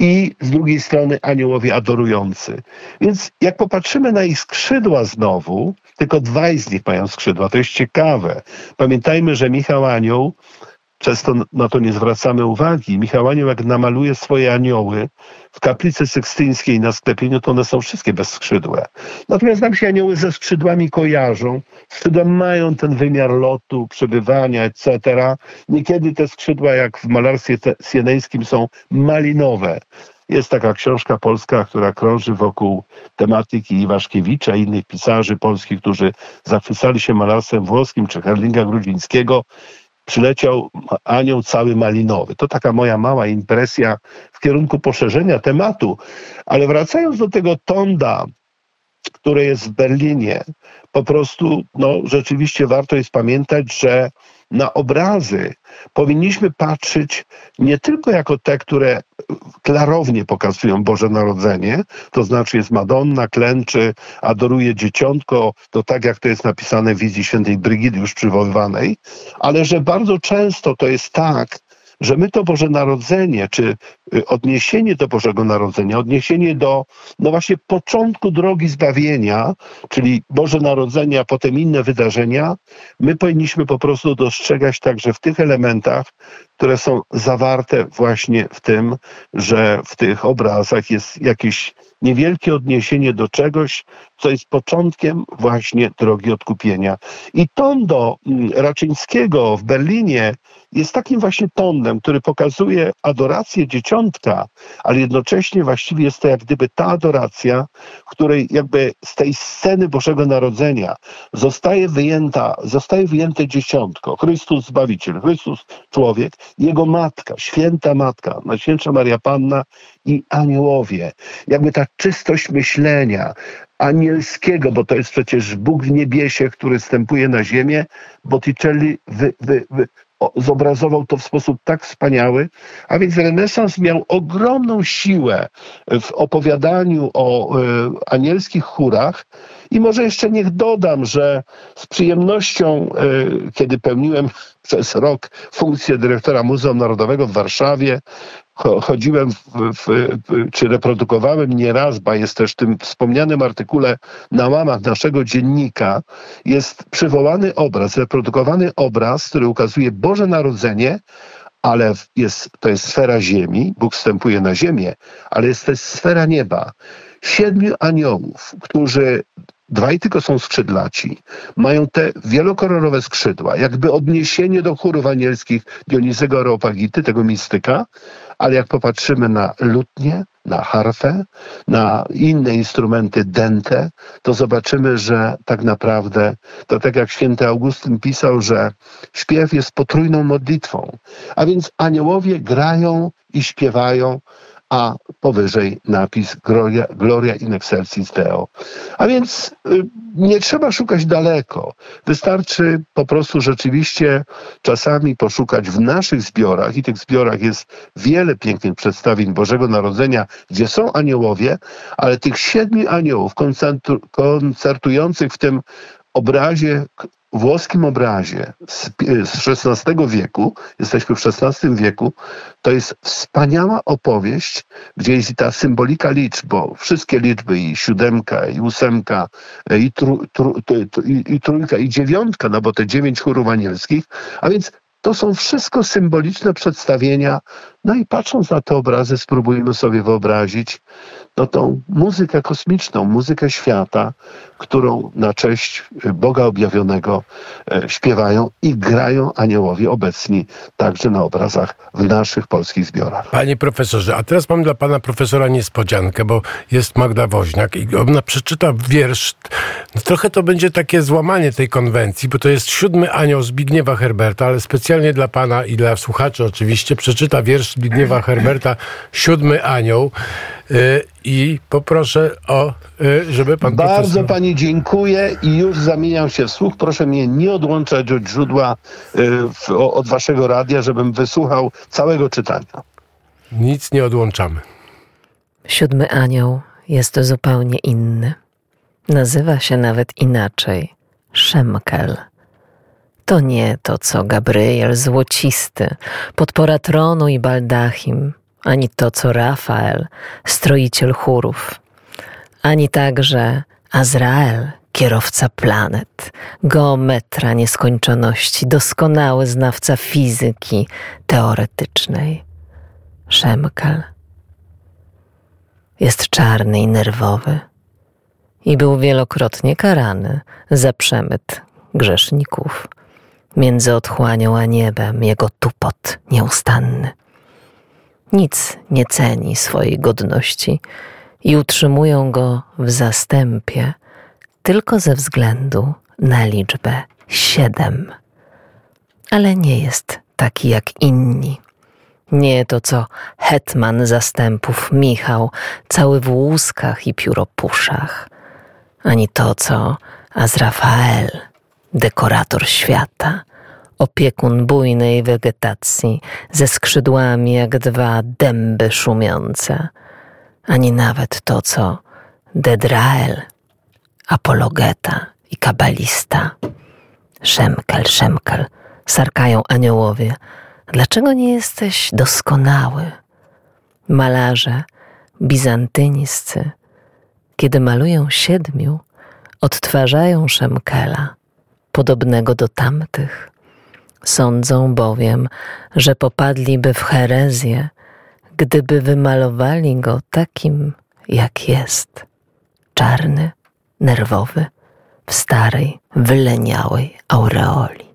i z drugiej strony aniołowie adorujący. Więc jak popatrzymy na ich skrzydła znowu, tylko dwaj z nich mają skrzydła, to jest ciekawe. Pamiętajmy, że Michał Anioł Często na to nie zwracamy uwagi. Michał Anioł, jak namaluje swoje anioły w kaplicy sykstyńskiej na sklepieniu, to one są wszystkie bezskrzydłe. Natomiast nam się anioły ze skrzydłami kojarzą. Skrzydła mają ten wymiar lotu, przebywania, etc. Niekiedy te skrzydła, jak w malarstwie sieneńskim, są malinowe. Jest taka książka polska, która krąży wokół tematyki Iwaszkiewicza i innych pisarzy polskich, którzy zachwycali się malarstwem włoskim, czy Herlinga Grudzińskiego przyleciał anioł cały malinowy. To taka moja mała impresja w kierunku poszerzenia tematu. Ale wracając do tego Tonda, które jest w Berlinie, po prostu no, rzeczywiście warto jest pamiętać, że na obrazy powinniśmy patrzeć nie tylko jako te, które klarownie pokazują Boże Narodzenie, to znaczy jest Madonna, klęczy, adoruje dzieciątko, to tak jak to jest napisane w wizji świętej Brygidy już przywoływanej, ale że bardzo często to jest tak, że my to Boże Narodzenie, czy odniesienie do Bożego Narodzenia, odniesienie do, no właśnie, początku drogi zbawienia, czyli Boże Narodzenie, a potem inne wydarzenia, my powinniśmy po prostu dostrzegać także w tych elementach, które są zawarte właśnie w tym, że w tych obrazach jest jakieś niewielkie odniesienie do czegoś, co jest początkiem właśnie drogi odkupienia. I Tondo mm, Raczyńskiego w Berlinie jest takim właśnie tonem, który pokazuje adorację dzieciątka, ale jednocześnie właściwie jest to jak gdyby ta adoracja, w której jakby z tej sceny Bożego Narodzenia zostaje wyjęta, zostaje wyjęte dzieciątko, Chrystus Zbawiciel, Chrystus człowiek, jego matka, święta matka, Najświętsza Maria Panna i aniołowie. Jakby ta czystość myślenia, anielskiego, bo to jest przecież Bóg w niebiesie, który stępuje na ziemię. Botticelli wy, wy, wy, zobrazował to w sposób tak wspaniały, a więc renesans miał ogromną siłę w opowiadaniu o y, anielskich chórach. I może jeszcze niech dodam, że z przyjemnością, y, kiedy pełniłem przez rok funkcję dyrektora Muzeum Narodowego w Warszawie, chodziłem w, w, czy reprodukowałem nieraz, ba jest też w tym wspomnianym artykule na łamach naszego dziennika, jest przywołany obraz, reprodukowany obraz, który ukazuje Boże Narodzenie, ale jest, to jest sfera ziemi, Bóg wstępuje na ziemię, ale jest też sfera nieba. Siedmiu aniołów, którzy Dwaj tylko są skrzydlaci. Mają te wielokolorowe skrzydła, jakby odniesienie do chórów anielskich Dionizego Areopagity, tego mistyka, ale jak popatrzymy na lutnię, na harfę, na inne instrumenty dente, to zobaczymy, że tak naprawdę to tak jak święty Augustyn pisał, że śpiew jest potrójną modlitwą, a więc aniołowie grają i śpiewają, a powyżej napis Gloria, Gloria in excelsis Deo. A więc y, nie trzeba szukać daleko. Wystarczy po prostu rzeczywiście czasami poszukać w naszych zbiorach i tych zbiorach jest wiele pięknych przedstawień Bożego Narodzenia, gdzie są aniołowie, ale tych siedmiu aniołów koncertujących w tym obrazie włoskim obrazie z, XVI wieku, jesteśmy w XVI wieku, to jest wspaniała opowieść, gdzie jest ta symbolika liczb, bo wszystkie liczby, i siódemka, i ósemka, i, tru, tru, i, i trójka, i dziewiątka, no bo te dziewięć chórów anielskich, a więc to są wszystko symboliczne przedstawienia. No i patrząc na te obrazy, spróbujmy sobie wyobrazić no, tą muzykę kosmiczną, muzykę świata, którą na cześć Boga objawionego e, śpiewają i grają aniołowie obecni także na obrazach w naszych polskich zbiorach. Panie profesorze, a teraz mam dla pana profesora niespodziankę, bo jest Magda Woźniak i ona przeczyta wiersz. No, trochę to będzie takie złamanie tej konwencji, bo to jest siódmy anioł Zbigniewa Herberta, ale specjalnie dla pana i dla słuchaczy oczywiście przeczyta wiersz Zbigniewa Herberta Siódmy anioł. Y, I poproszę o, y, żeby pan Bardzo profesor... pani dziękuję i już zamieniam się w słuch. Proszę mnie nie odłączać od źródła y, od waszego radia, żebym wysłuchał całego czytania. Nic nie odłączamy. Siódmy anioł jest zupełnie inny. Nazywa się nawet inaczej Szemkel. To nie to, co Gabriel złocisty, podpora tronu i baldachim, ani to, co Rafael, stroiciel chórów, ani także Azrael, kierowca planet, geometra nieskończoności, doskonały znawca fizyki teoretycznej. Szemkel jest czarny i nerwowy i był wielokrotnie karany za przemyt grzeszników. Między otchłanią a niebem jego tupot nieustanny. Nic nie ceni swojej godności i utrzymują go w zastępie tylko ze względu na liczbę siedem. Ale nie jest taki jak inni. Nie to, co hetman zastępów Michał, cały w łuskach i pióropuszach, ani to, co Azrafael, dekorator świata, opiekun bujnej wegetacji, ze skrzydłami jak dwa dęby szumiące, ani nawet to, co Dedrael, apologeta i kabalista. Szemkel, szemkel, sarkają aniołowie. Dlaczego nie jesteś doskonały? Malarze bizantyńscy, kiedy malują siedmiu, odtwarzają Szemkela, podobnego do tamtych. Sądzą bowiem, że popadliby w herezję, gdyby wymalowali go takim, jak jest czarny, nerwowy, w starej, wyleniałej aureoli.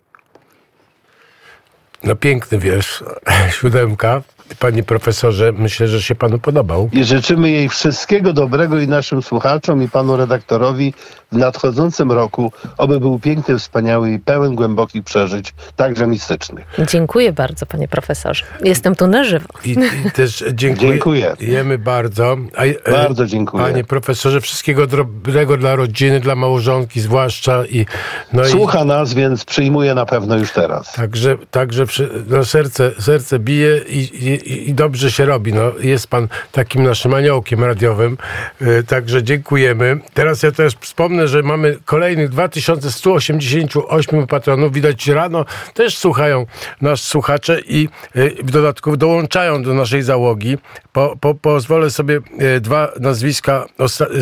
No piękny wiersz, siódemka. Panie profesorze, myślę, że się panu podobał. I życzymy jej wszystkiego dobrego i naszym słuchaczom i panu redaktorowi w nadchodzącym roku, oby był piękny, wspaniały i pełen głębokich przeżyć, także mistycznych. Dziękuję bardzo, panie profesorze. Jestem tu na żywo. I, i też dziękuję, Dziękuję. Dziękujemy bardzo. A, e, Bardzo dziękuję. Panie profesorze, wszystkiego dobrego dla rodziny, dla małżonki zwłaszcza. I, no Słucha nas, więc przyjmuje na pewno już teraz. I, także także przy, no serce, serce bije i, i, i dobrze się robi. No, jest pan takim naszym aniołkiem radiowym. E, także dziękujemy. Teraz ja też wspomnę, że mamy kolejnych 2188 patronów. Widać rano też słuchają nas słuchacze i e, w dodatku dołączają do naszej załogi. Po, po, pozwolę sobie e, dwa nazwiska,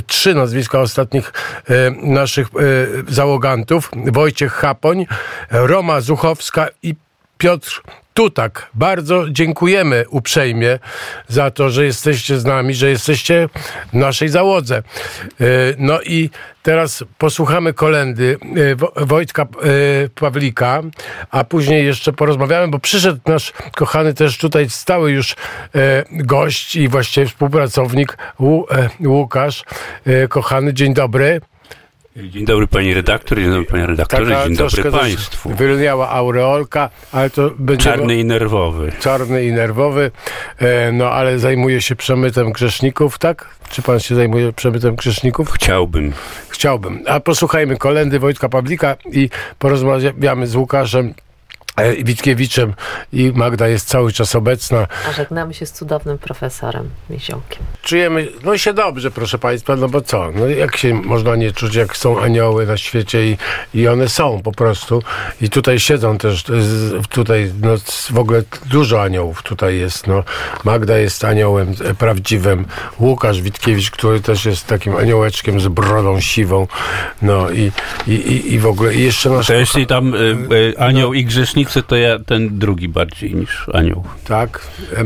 trzy nazwiska ostatnich naszych załogantów. Wojciech Chapoń, Roma Zuchowska i Piotr Tutak. Bardzo dziękujemy uprzejmie za to, że jesteście z nami, że jesteście w naszej załodze. E, No i teraz posłuchamy kolendy e, Wo- Wojtka e, Pawlika, a później jeszcze porozmawiamy, bo przyszedł nasz kochany też tutaj stały już gość i właściwie współpracownik Łu- Łukasz. Kochany, dzień dobry. Dzień dobry pani redaktor, dzień dobry panie redaktorze, dzień dobry państwu. Wylniała aureolka, ale to będzie... Czarny i nerwowy. czarny i nerwowy, e, no ale zajmuje się przemytem grzeszników, tak? Czy pan się zajmuje przemytem grzeszników? Chciałbym. Chciałbym. A posłuchajmy kolendy Wojtka Pawlika i porozmawiamy z Łukaszem Witkiewiczem i Magda jest cały czas obecna. A żegnamy się z cudownym profesorem Miziołkiem. Czujemy, no się dobrze, proszę Państwa, no bo co? No jak się można nie czuć, jak są anioły na świecie i, i one są po prostu. I tutaj siedzą też, z- tutaj no, w ogóle dużo aniołów tutaj jest. No. Magda jest aniołem e, prawdziwym, Łukasz Witkiewicz, który też jest takim aniołeczkiem z brodą siwą. No i, i, i, i w ogóle i jeszcze nasz... To jeśli tam y, y, anioł i grzesznicy, to ja ten drugi bardziej niż anioł. Tak, e, e,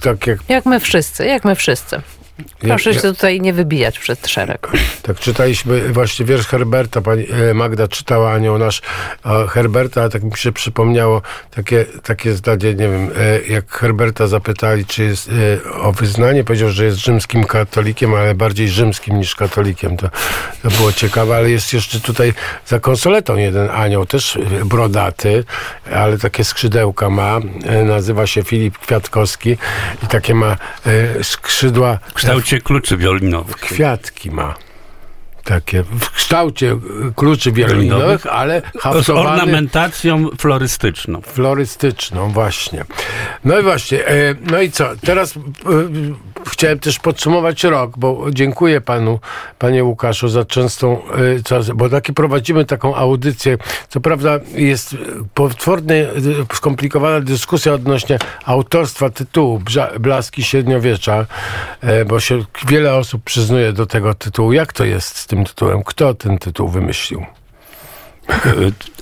tak jak Jak my wszyscy, jak my wszyscy. Proszę Ja- się tutaj nie wybijać przed szereg. Tak, czytaliśmy właśnie wiersz Herberta, pani e, Magda czytała anioł nasz e, Herberta, ale tak mi się przypomniało takie, takie zdanie, nie wiem, e, jak Herberta zapytali, czy jest e, o wyznanie, powiedział, że jest rzymskim katolikiem, ale bardziej rzymskim niż katolikiem. To, to było ciekawe, ale jest jeszcze tutaj za konsoletą jeden anioł, też brodaty, ale takie skrzydełka ma, nazywa się Filip Kwiatkowski i takie ma skrzydła W kształcie kluczy wiolinowych. kwiatki ma. Takie w kształcie y, kluczy wiolinowych, ale Z ornamentacją florystyczną. florystyczną właśnie. No i właśnie, e, no i co? Teraz e, chciałem też podsumować rok, bo dziękuję panu, panie Łukaszu, za częstą, co- bo taki prowadzimy taką audycję. Co prawda jest potwornie y, skomplikowana dyskusja odnośnie autorstwa tytułu Blaski Średniowiecza, y, bo się wiele osób przyznuje do tego tytułu. Jak to jest z tym tytułem? Kto ten tytuł wymyślił?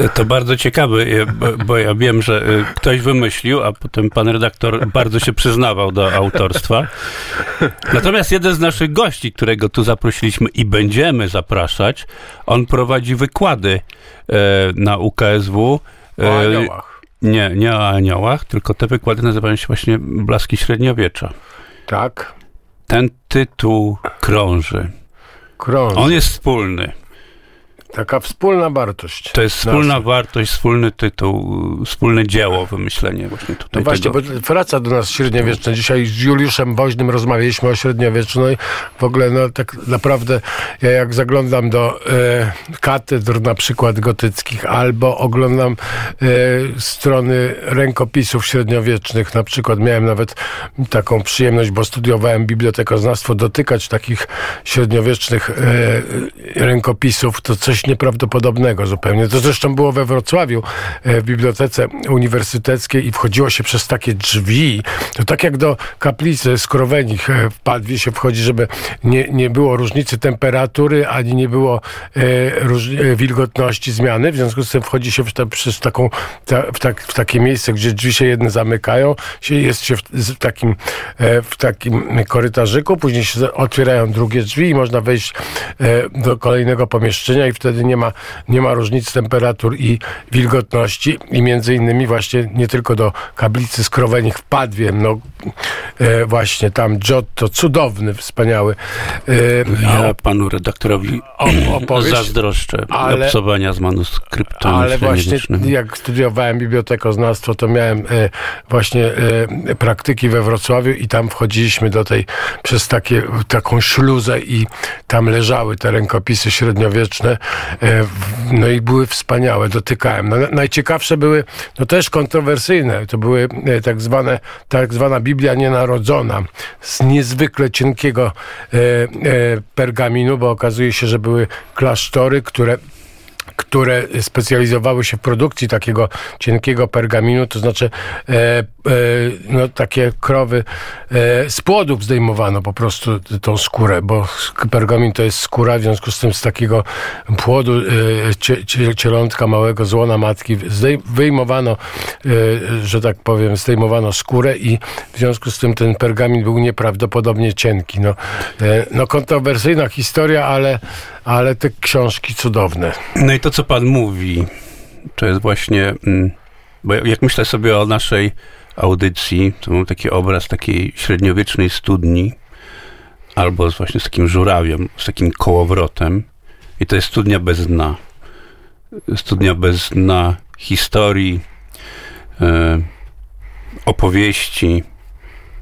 E, To bardzo ciekawe, e, bo- ja wiem, że e, ktoś wymyślił, a potem pan redaktor bardzo się przyznawał do autorstwa. Natomiast jeden z naszych gości, którego tu zaprosiliśmy i będziemy zapraszać, on prowadzi wykłady na UKSW. O aniołach. Nie, nie o aniołach, tylko te wykłady nazywają się właśnie Blaski Średniowiecza. Tak? Ten tytuł krąży. Krąż. On jest wspólny. Taka wspólna wartość. To jest wspólna nasza. wartość, wspólny tytuł, wspólne dzieło, wymyślenie właśnie tutaj No właśnie, tego. bo wraca do nas średniowieczne. Dzisiaj z Juliuszem Woźnym rozmawialiśmy o średniowieczu. I w ogóle, no tak naprawdę, ja jak zaglądam do e, katedr na przykład gotyckich, albo oglądam e, strony rękopisów średniowiecznych, na przykład miałem nawet taką przyjemność, bo studiowałem bibliotekoznawstwo, dotykać takich średniowiecznych e, rękopisów, to coś nieprawdopodobnego zupełnie. To zresztą było we Wrocławiu, e, w bibliotece uniwersyteckiej i wchodziło się przez takie drzwi. To tak jak do kaplicy skrowenich e, w Padwie się wchodzi, żeby nie, nie było różnicy temperatury, ani nie było e, e, wilgotności zmiany. W związku z tym wchodzi się w, przez taką, ta, w, tak, w takie miejsce, gdzie drzwi się jedne zamykają, się, jest się w, z- takim, e, w takim korytarzyku, później się otwierają drugie drzwi i można wejść e, do kolejnego pomieszczenia i wtedy nie ma, nie ma różnic temperatur i wilgotności i między innymi właśnie nie tylko do kaplicy skrowenik w Padwie, no e, właśnie tam Giotto, cudowny, wspaniały e, Ja panu redaktorowi opowieść. zazdroszczę ale- obcowania z manuskryptem Ale właśnie jak studiowałem bibliotekoznawstwo, to miałem e, właśnie e, praktyki we Wrocławiu i tam wchodziliśmy do tej, przez takie, taką śluzę i tam leżały te rękopisy średniowieczne. E, no i były wspaniałe, dotykałem. No, na- najciekawsze były, no też kontrowersyjne, to były e, tak zwane, tak zwana Biblia Nienarodzona z niezwykle cienkiego e, pergaminu, bo okazuje się, że były klasztory, które które specjalizowały się w produkcji takiego cienkiego pergaminu, to znaczy e, e, no, takie krowy e, z płodów zdejmowano po prostu tą skórę, bo pergamin to jest skóra, w związku z tym z takiego płodu e, cie, cie, cielątka małego z łona matki zdej, wyjmowano, e, że tak powiem, zdejmowano skórę i w związku z tym ten pergamin był nieprawdopodobnie cienki. No, e, no kontrowersyjna historia, ale, ale te książki cudowne. No i to, co pan mówi, to jest właśnie, mm, bo jak myślę sobie o naszej audycji, to mam taki obraz takiej średniowiecznej studni, albo właśnie z takim żurawiem, z takim kołowrotem i to jest studnia bez dna. Studnia bez dna historii, e, opowieści,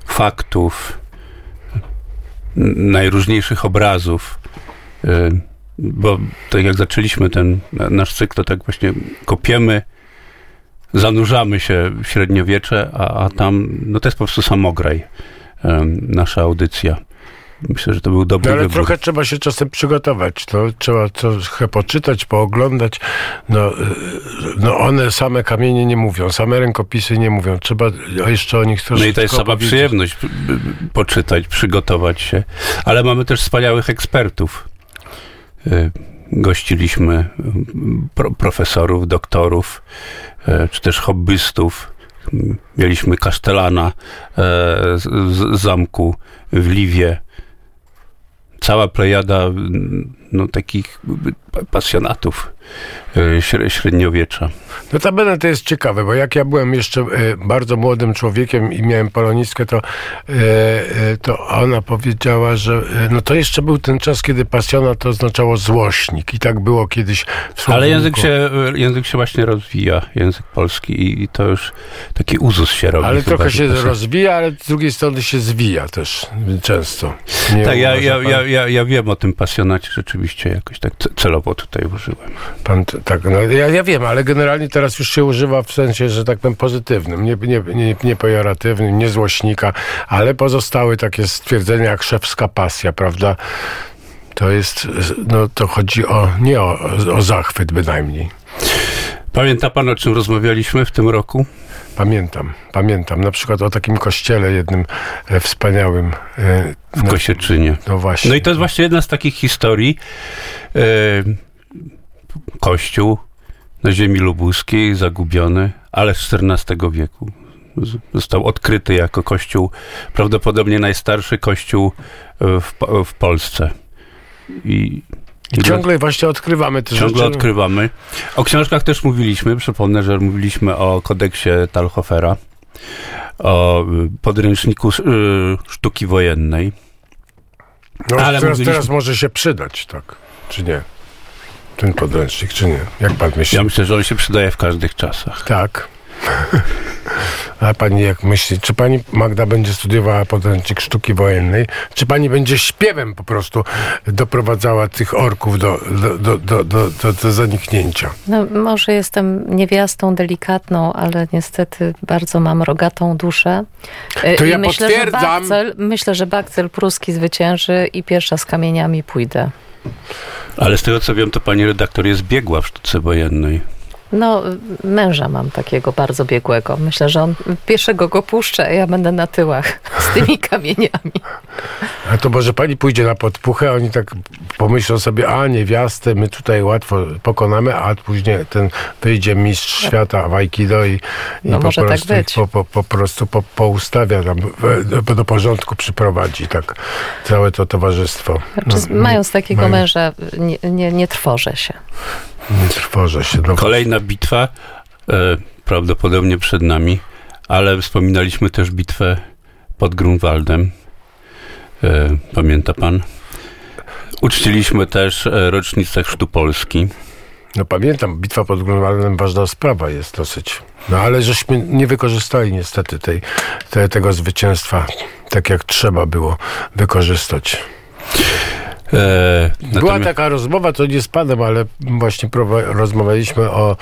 faktów, najróżniejszych obrazów. E, bo tak jak zaczęliśmy ten na- nasz cykl, to tak właśnie kopiemy, zanurzamy się w średniowiecze, a, a tam, no to jest po prostu samograj, nasza audycja. Myślę, że to był dobry No, ale wybór. trochę trzeba się czasem przygotować. To trzeba trochę poczytać, pooglądać. No, y, no one same kamienie nie mówią, same rękopisy nie mówią. Trzeba jeszcze o nich troszkę No i to jest sama przyjemność poczytać, przygotować się. Ale mamy też wspaniałych ekspertów. Y, Gościliśmy y, pro, profesorów, doktorów, y, czy też hobbystów. Mieliśmy kasztelana z, zamku w Liwie. Cała plejada no, takich pasjonatów śre- średniowiecza. Notabene to jest ciekawe, bo jak ja byłem jeszcze e, bardzo młodym człowiekiem i miałem polonistkę, to, e, e, to ona powiedziała, że e, no to jeszcze był ten czas, kiedy pasjonat to oznaczało złośnik i tak było kiedyś w Ale język się, język się właśnie rozwija, język polski i, to już taki uzus się robi. Ale trochę się są- rozwija, ale z drugiej strony się zwija też często. Nie Tak, ja, ja, ja, ja, ja wiem o tym pasjonacie rzeczywiście. Oczywiście jakoś tak ce- celowo tutaj użyłem. Pan, tak, no, ja, ja wiem, ale generalnie teraz już się używa w sensie, że tak powiem, pozytywnym, nie, nie, nie, nie pejoratywnym, nie złośnika, ale pozostały takie stwierdzenia jak szewska pasja, prawda? To jest, no to chodzi o, nie o, o zachwyt bynajmniej. Pamięta pan, o czym rozmawialiśmy w tym roku? Pamiętam, pamiętam. Na przykład o takim kościele jednym e, wspaniałym. E, W no, Kosieczynie. no właśnie. No i to jest właśnie jedna z takich historii. E, kościół na ziemi lubuskiej, zagubiony, ale z XIV wieku. Został odkryty jako kościół, prawdopodobnie najstarszy kościół e, w, w Polsce. I, I ciągle właśnie odkrywamy te ciągle rzeczy. odkrywamy. O książkach też mówiliśmy. Przypomnę, że mówiliśmy o kodeksie Talhofera, o y, podręczniku y, sztuki wojennej. No, Ale teraz, mówiliśmy- teraz może się przydać, tak? Czy nie? Ten podręcznik, czy nie? Jak pan myśli? Ja myślę, że on się przydaje w każdych czasach. Tak. A pani jak myśli, czy pani Magda będzie studiowała podręcznik sztuki wojennej, czy pani będzie śpiewem po prostu doprowadzała tych orków do, do, do, do, do, zaniknięcia? No, może jestem niewiastą delikatną, ale niestety bardzo mam rogatą duszę. E, To I ja myślę, że potwierdzam. Bakcel, myślę, że Bakcel pruski zwycięży i pierwsza z kamieniami pójdę. Ale z tego co wiem, to pani redaktor jest biegła w sztuce wojennej. No, męża mam takiego bardzo biegłego. Myślę, że on pierwszego go puszczę, a ja będę na tyłach z tymi kamieniami. A to może pani pójdzie na podpuchę, oni tak pomyślą sobie, a niewiastę my tutaj łatwo pokonamy, a później ten wyjdzie mistrz świata w Aikido i, i No po, może tak prostu, być. po, po, po prostu po, poustawia tam, do porządku przyprowadzi tak całe to towarzystwo. Znaczy, No, mając takiego mają- męża, nie, nie, nie trwożę się. Nie trwożę się. Kolejna bitwa e, prawdopodobnie przed nami, ale wspominaliśmy też bitwę pod Grunwaldem. E, pamięta pan? Uczciliśmy też e, rocznicę Chrztu Polski. no pamiętam, bitwa pod Grunwaldem ważna sprawa jest dosyć. No ale żeśmy nie wykorzystali niestety tej, te, tego zwycięstwa tak jak trzeba było wykorzystać. E, Była natomiast- taka rozmowa, to nie z panem, ale właśnie rozmawialiśmy o,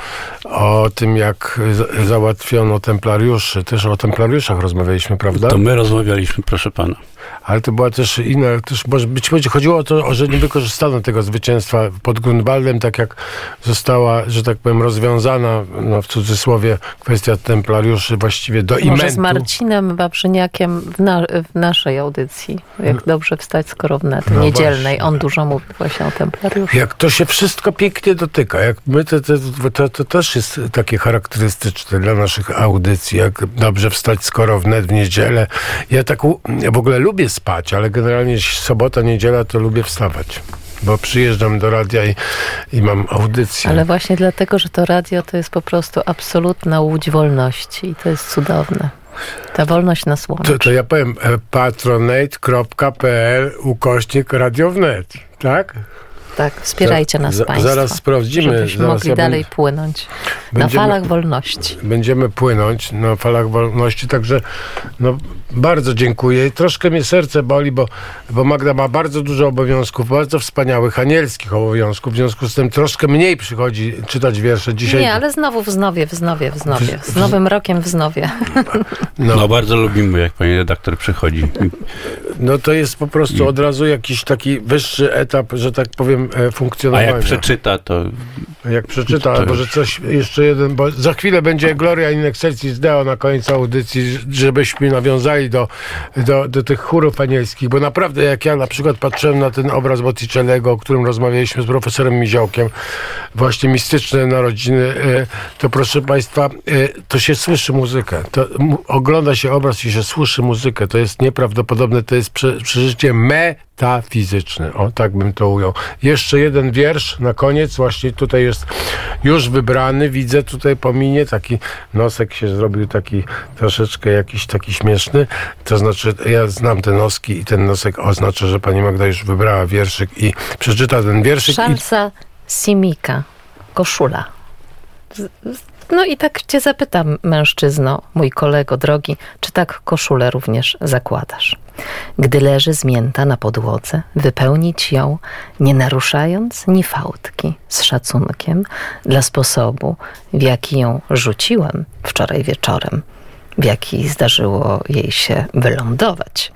o tym, jak z- załatwiono templariuszy. Też o templariuszach rozmawialiśmy, prawda? To my rozmawialiśmy, proszę pana. Ale to była też inna, też może być może chodziło o to, że nie wykorzystano tego zwycięstwa pod Grunwaldem, tak jak została, że tak powiem, rozwiązana, no w cudzysłowie, kwestia templariuszy właściwie do Może imentu. z Marcinem Wawrzyniakiem w, na, w naszej audycji. Jak dobrze wstać skoro wnet No niedzielnej. On dużo mówi właśnie o templariuszu. Jak to się wszystko pięknie dotyka, jak my, to, to, to, to też jest takie charakterystyczne dla naszych audycji, jak dobrze wstać skoro wnet w niedzielę. Ja tak ja w ogóle lubię spać, ale generalnie sobota, niedziela to lubię wstawać. Bo przyjeżdżam do radia i, i mam audycję. Ale właśnie dlatego, że to radio to jest po prostu absolutna łódź wolności i to jest cudowne. Ta wolność nas łączy. To, to ja powiem e, patronate.pl ukośnik radiownet, tak? Tak, wspierajcie nas Za- Państwo. zaraz sprawdzimy, Żebyśmy zaraz mogli ja dalej będę- płynąć na Będziemy- falach wolności. Będziemy płynąć na falach wolności, także no, bardzo dziękuję. Troszkę mnie serce boli, bo, bo Magda ma bardzo dużo obowiązków, bardzo wspaniałych, anielskich obowiązków, w związku z tym troszkę mniej przychodzi czytać wiersze dzisiaj. Nie, ale znowu wznowie, wznowie, wznowie. Z nowym rokiem wznowie. No. No, bardzo lubimy, jak pani redaktor przychodzi. no to jest po prostu od razu jakiś taki wyższy etap, że tak powiem, e, A funkcjonowania. jak przeczyta, to Jak przeczyta, To albo że coś jeszcze jeden, bo za chwilę będzie Gloria in excelsis Deo na końcu audycji, żebyśmy nawiązali do, do, do tych chórów anielskich, bo naprawdę jak ja na przykład patrzyłem na ten obraz Botticellego, o którym rozmawialiśmy z profesorem Miziołkiem, właśnie mistyczne narodziny, e, to proszę Państwa, e, to się słyszy muzykę. To ogląda się obraz i się słyszy muzykę. To jest nieprawdopodobne, to jest prze, przeżycie metafizyczne. O, tak bym to ujął. Jeszcze jeden wiersz na koniec, właśnie tutaj jest już wybrany, widzę tutaj po minie, taki nosek się zrobił taki troszeczkę jakiś taki śmieszny, to znaczy ja znam te noski i ten nosek oznacza, że pani Magda już wybrała wierszyk i przeczyta ten wierszyk i Szansa Simika. Koszula. Z- z- No i tak cię zapytam, mężczyzno, mój kolego drogi, czy tak koszulę również zakładasz? Gdy leży zmięta na podłodze, wypełnić ją, nie naruszając ni fałdki, z szacunkiem dla sposobu, w jaki ją rzuciłem wczoraj wieczorem, w jaki zdarzyło jej się wylądować.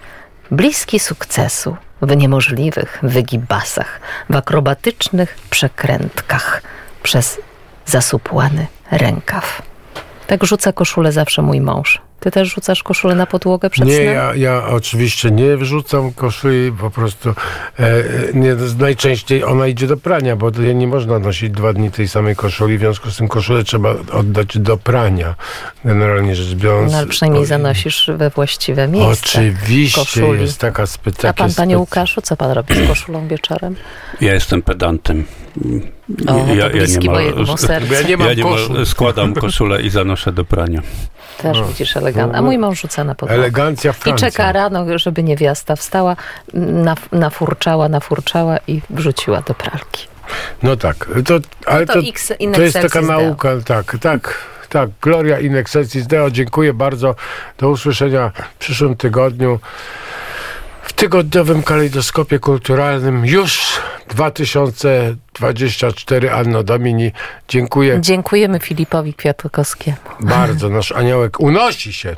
Bliski sukcesu, w niemożliwych wygibasach, w akrobatycznych przekrętkach, przez zasupłany rękaw. Tak rzuca koszulę zawsze mój mąż. Ty też rzucasz koszulę na podłogę przed Nie, snem? ja, ja oczywiście nie wrzucam koszuli, po prostu e, e, nie, najczęściej ona idzie do prania, bo nie można nosić dwa dni tej samej koszuli, w związku z tym koszulę trzeba oddać do prania, generalnie rzecz biorąc. No, ale przynajmniej O, zanosisz we właściwe miejsce. Oczywiście koszuli. jest taka spe, A pan, panie Łukaszu, co pan robi z koszulą wieczorem? Ja jestem pedantem. O, to bliski mojemu sercu. Ja nie mam ja nie koszul. ma, składam koszulę i zanoszę do prania. Też widzisz elegant. A mój mąż rzuca na podłogę. Elegancja I Francja. czeka rano, żeby niewiasta wstała, naf- nafurczała, nafurczała i wrzuciła do pralki. No tak, to, ale To to, X to jest taka excelsis Deo. nauka, tak, tak, tak. Gloria in excelsis Deo, dziękuję bardzo. Do usłyszenia w przyszłym tygodniu. W tygodniowym kalejdoskopie kulturalnym już 2024 Anno Domini. Dziękuję Dziękujemy Filipowi Kwiatkowskiemu. bardzo. Nasz aniołek unosi się.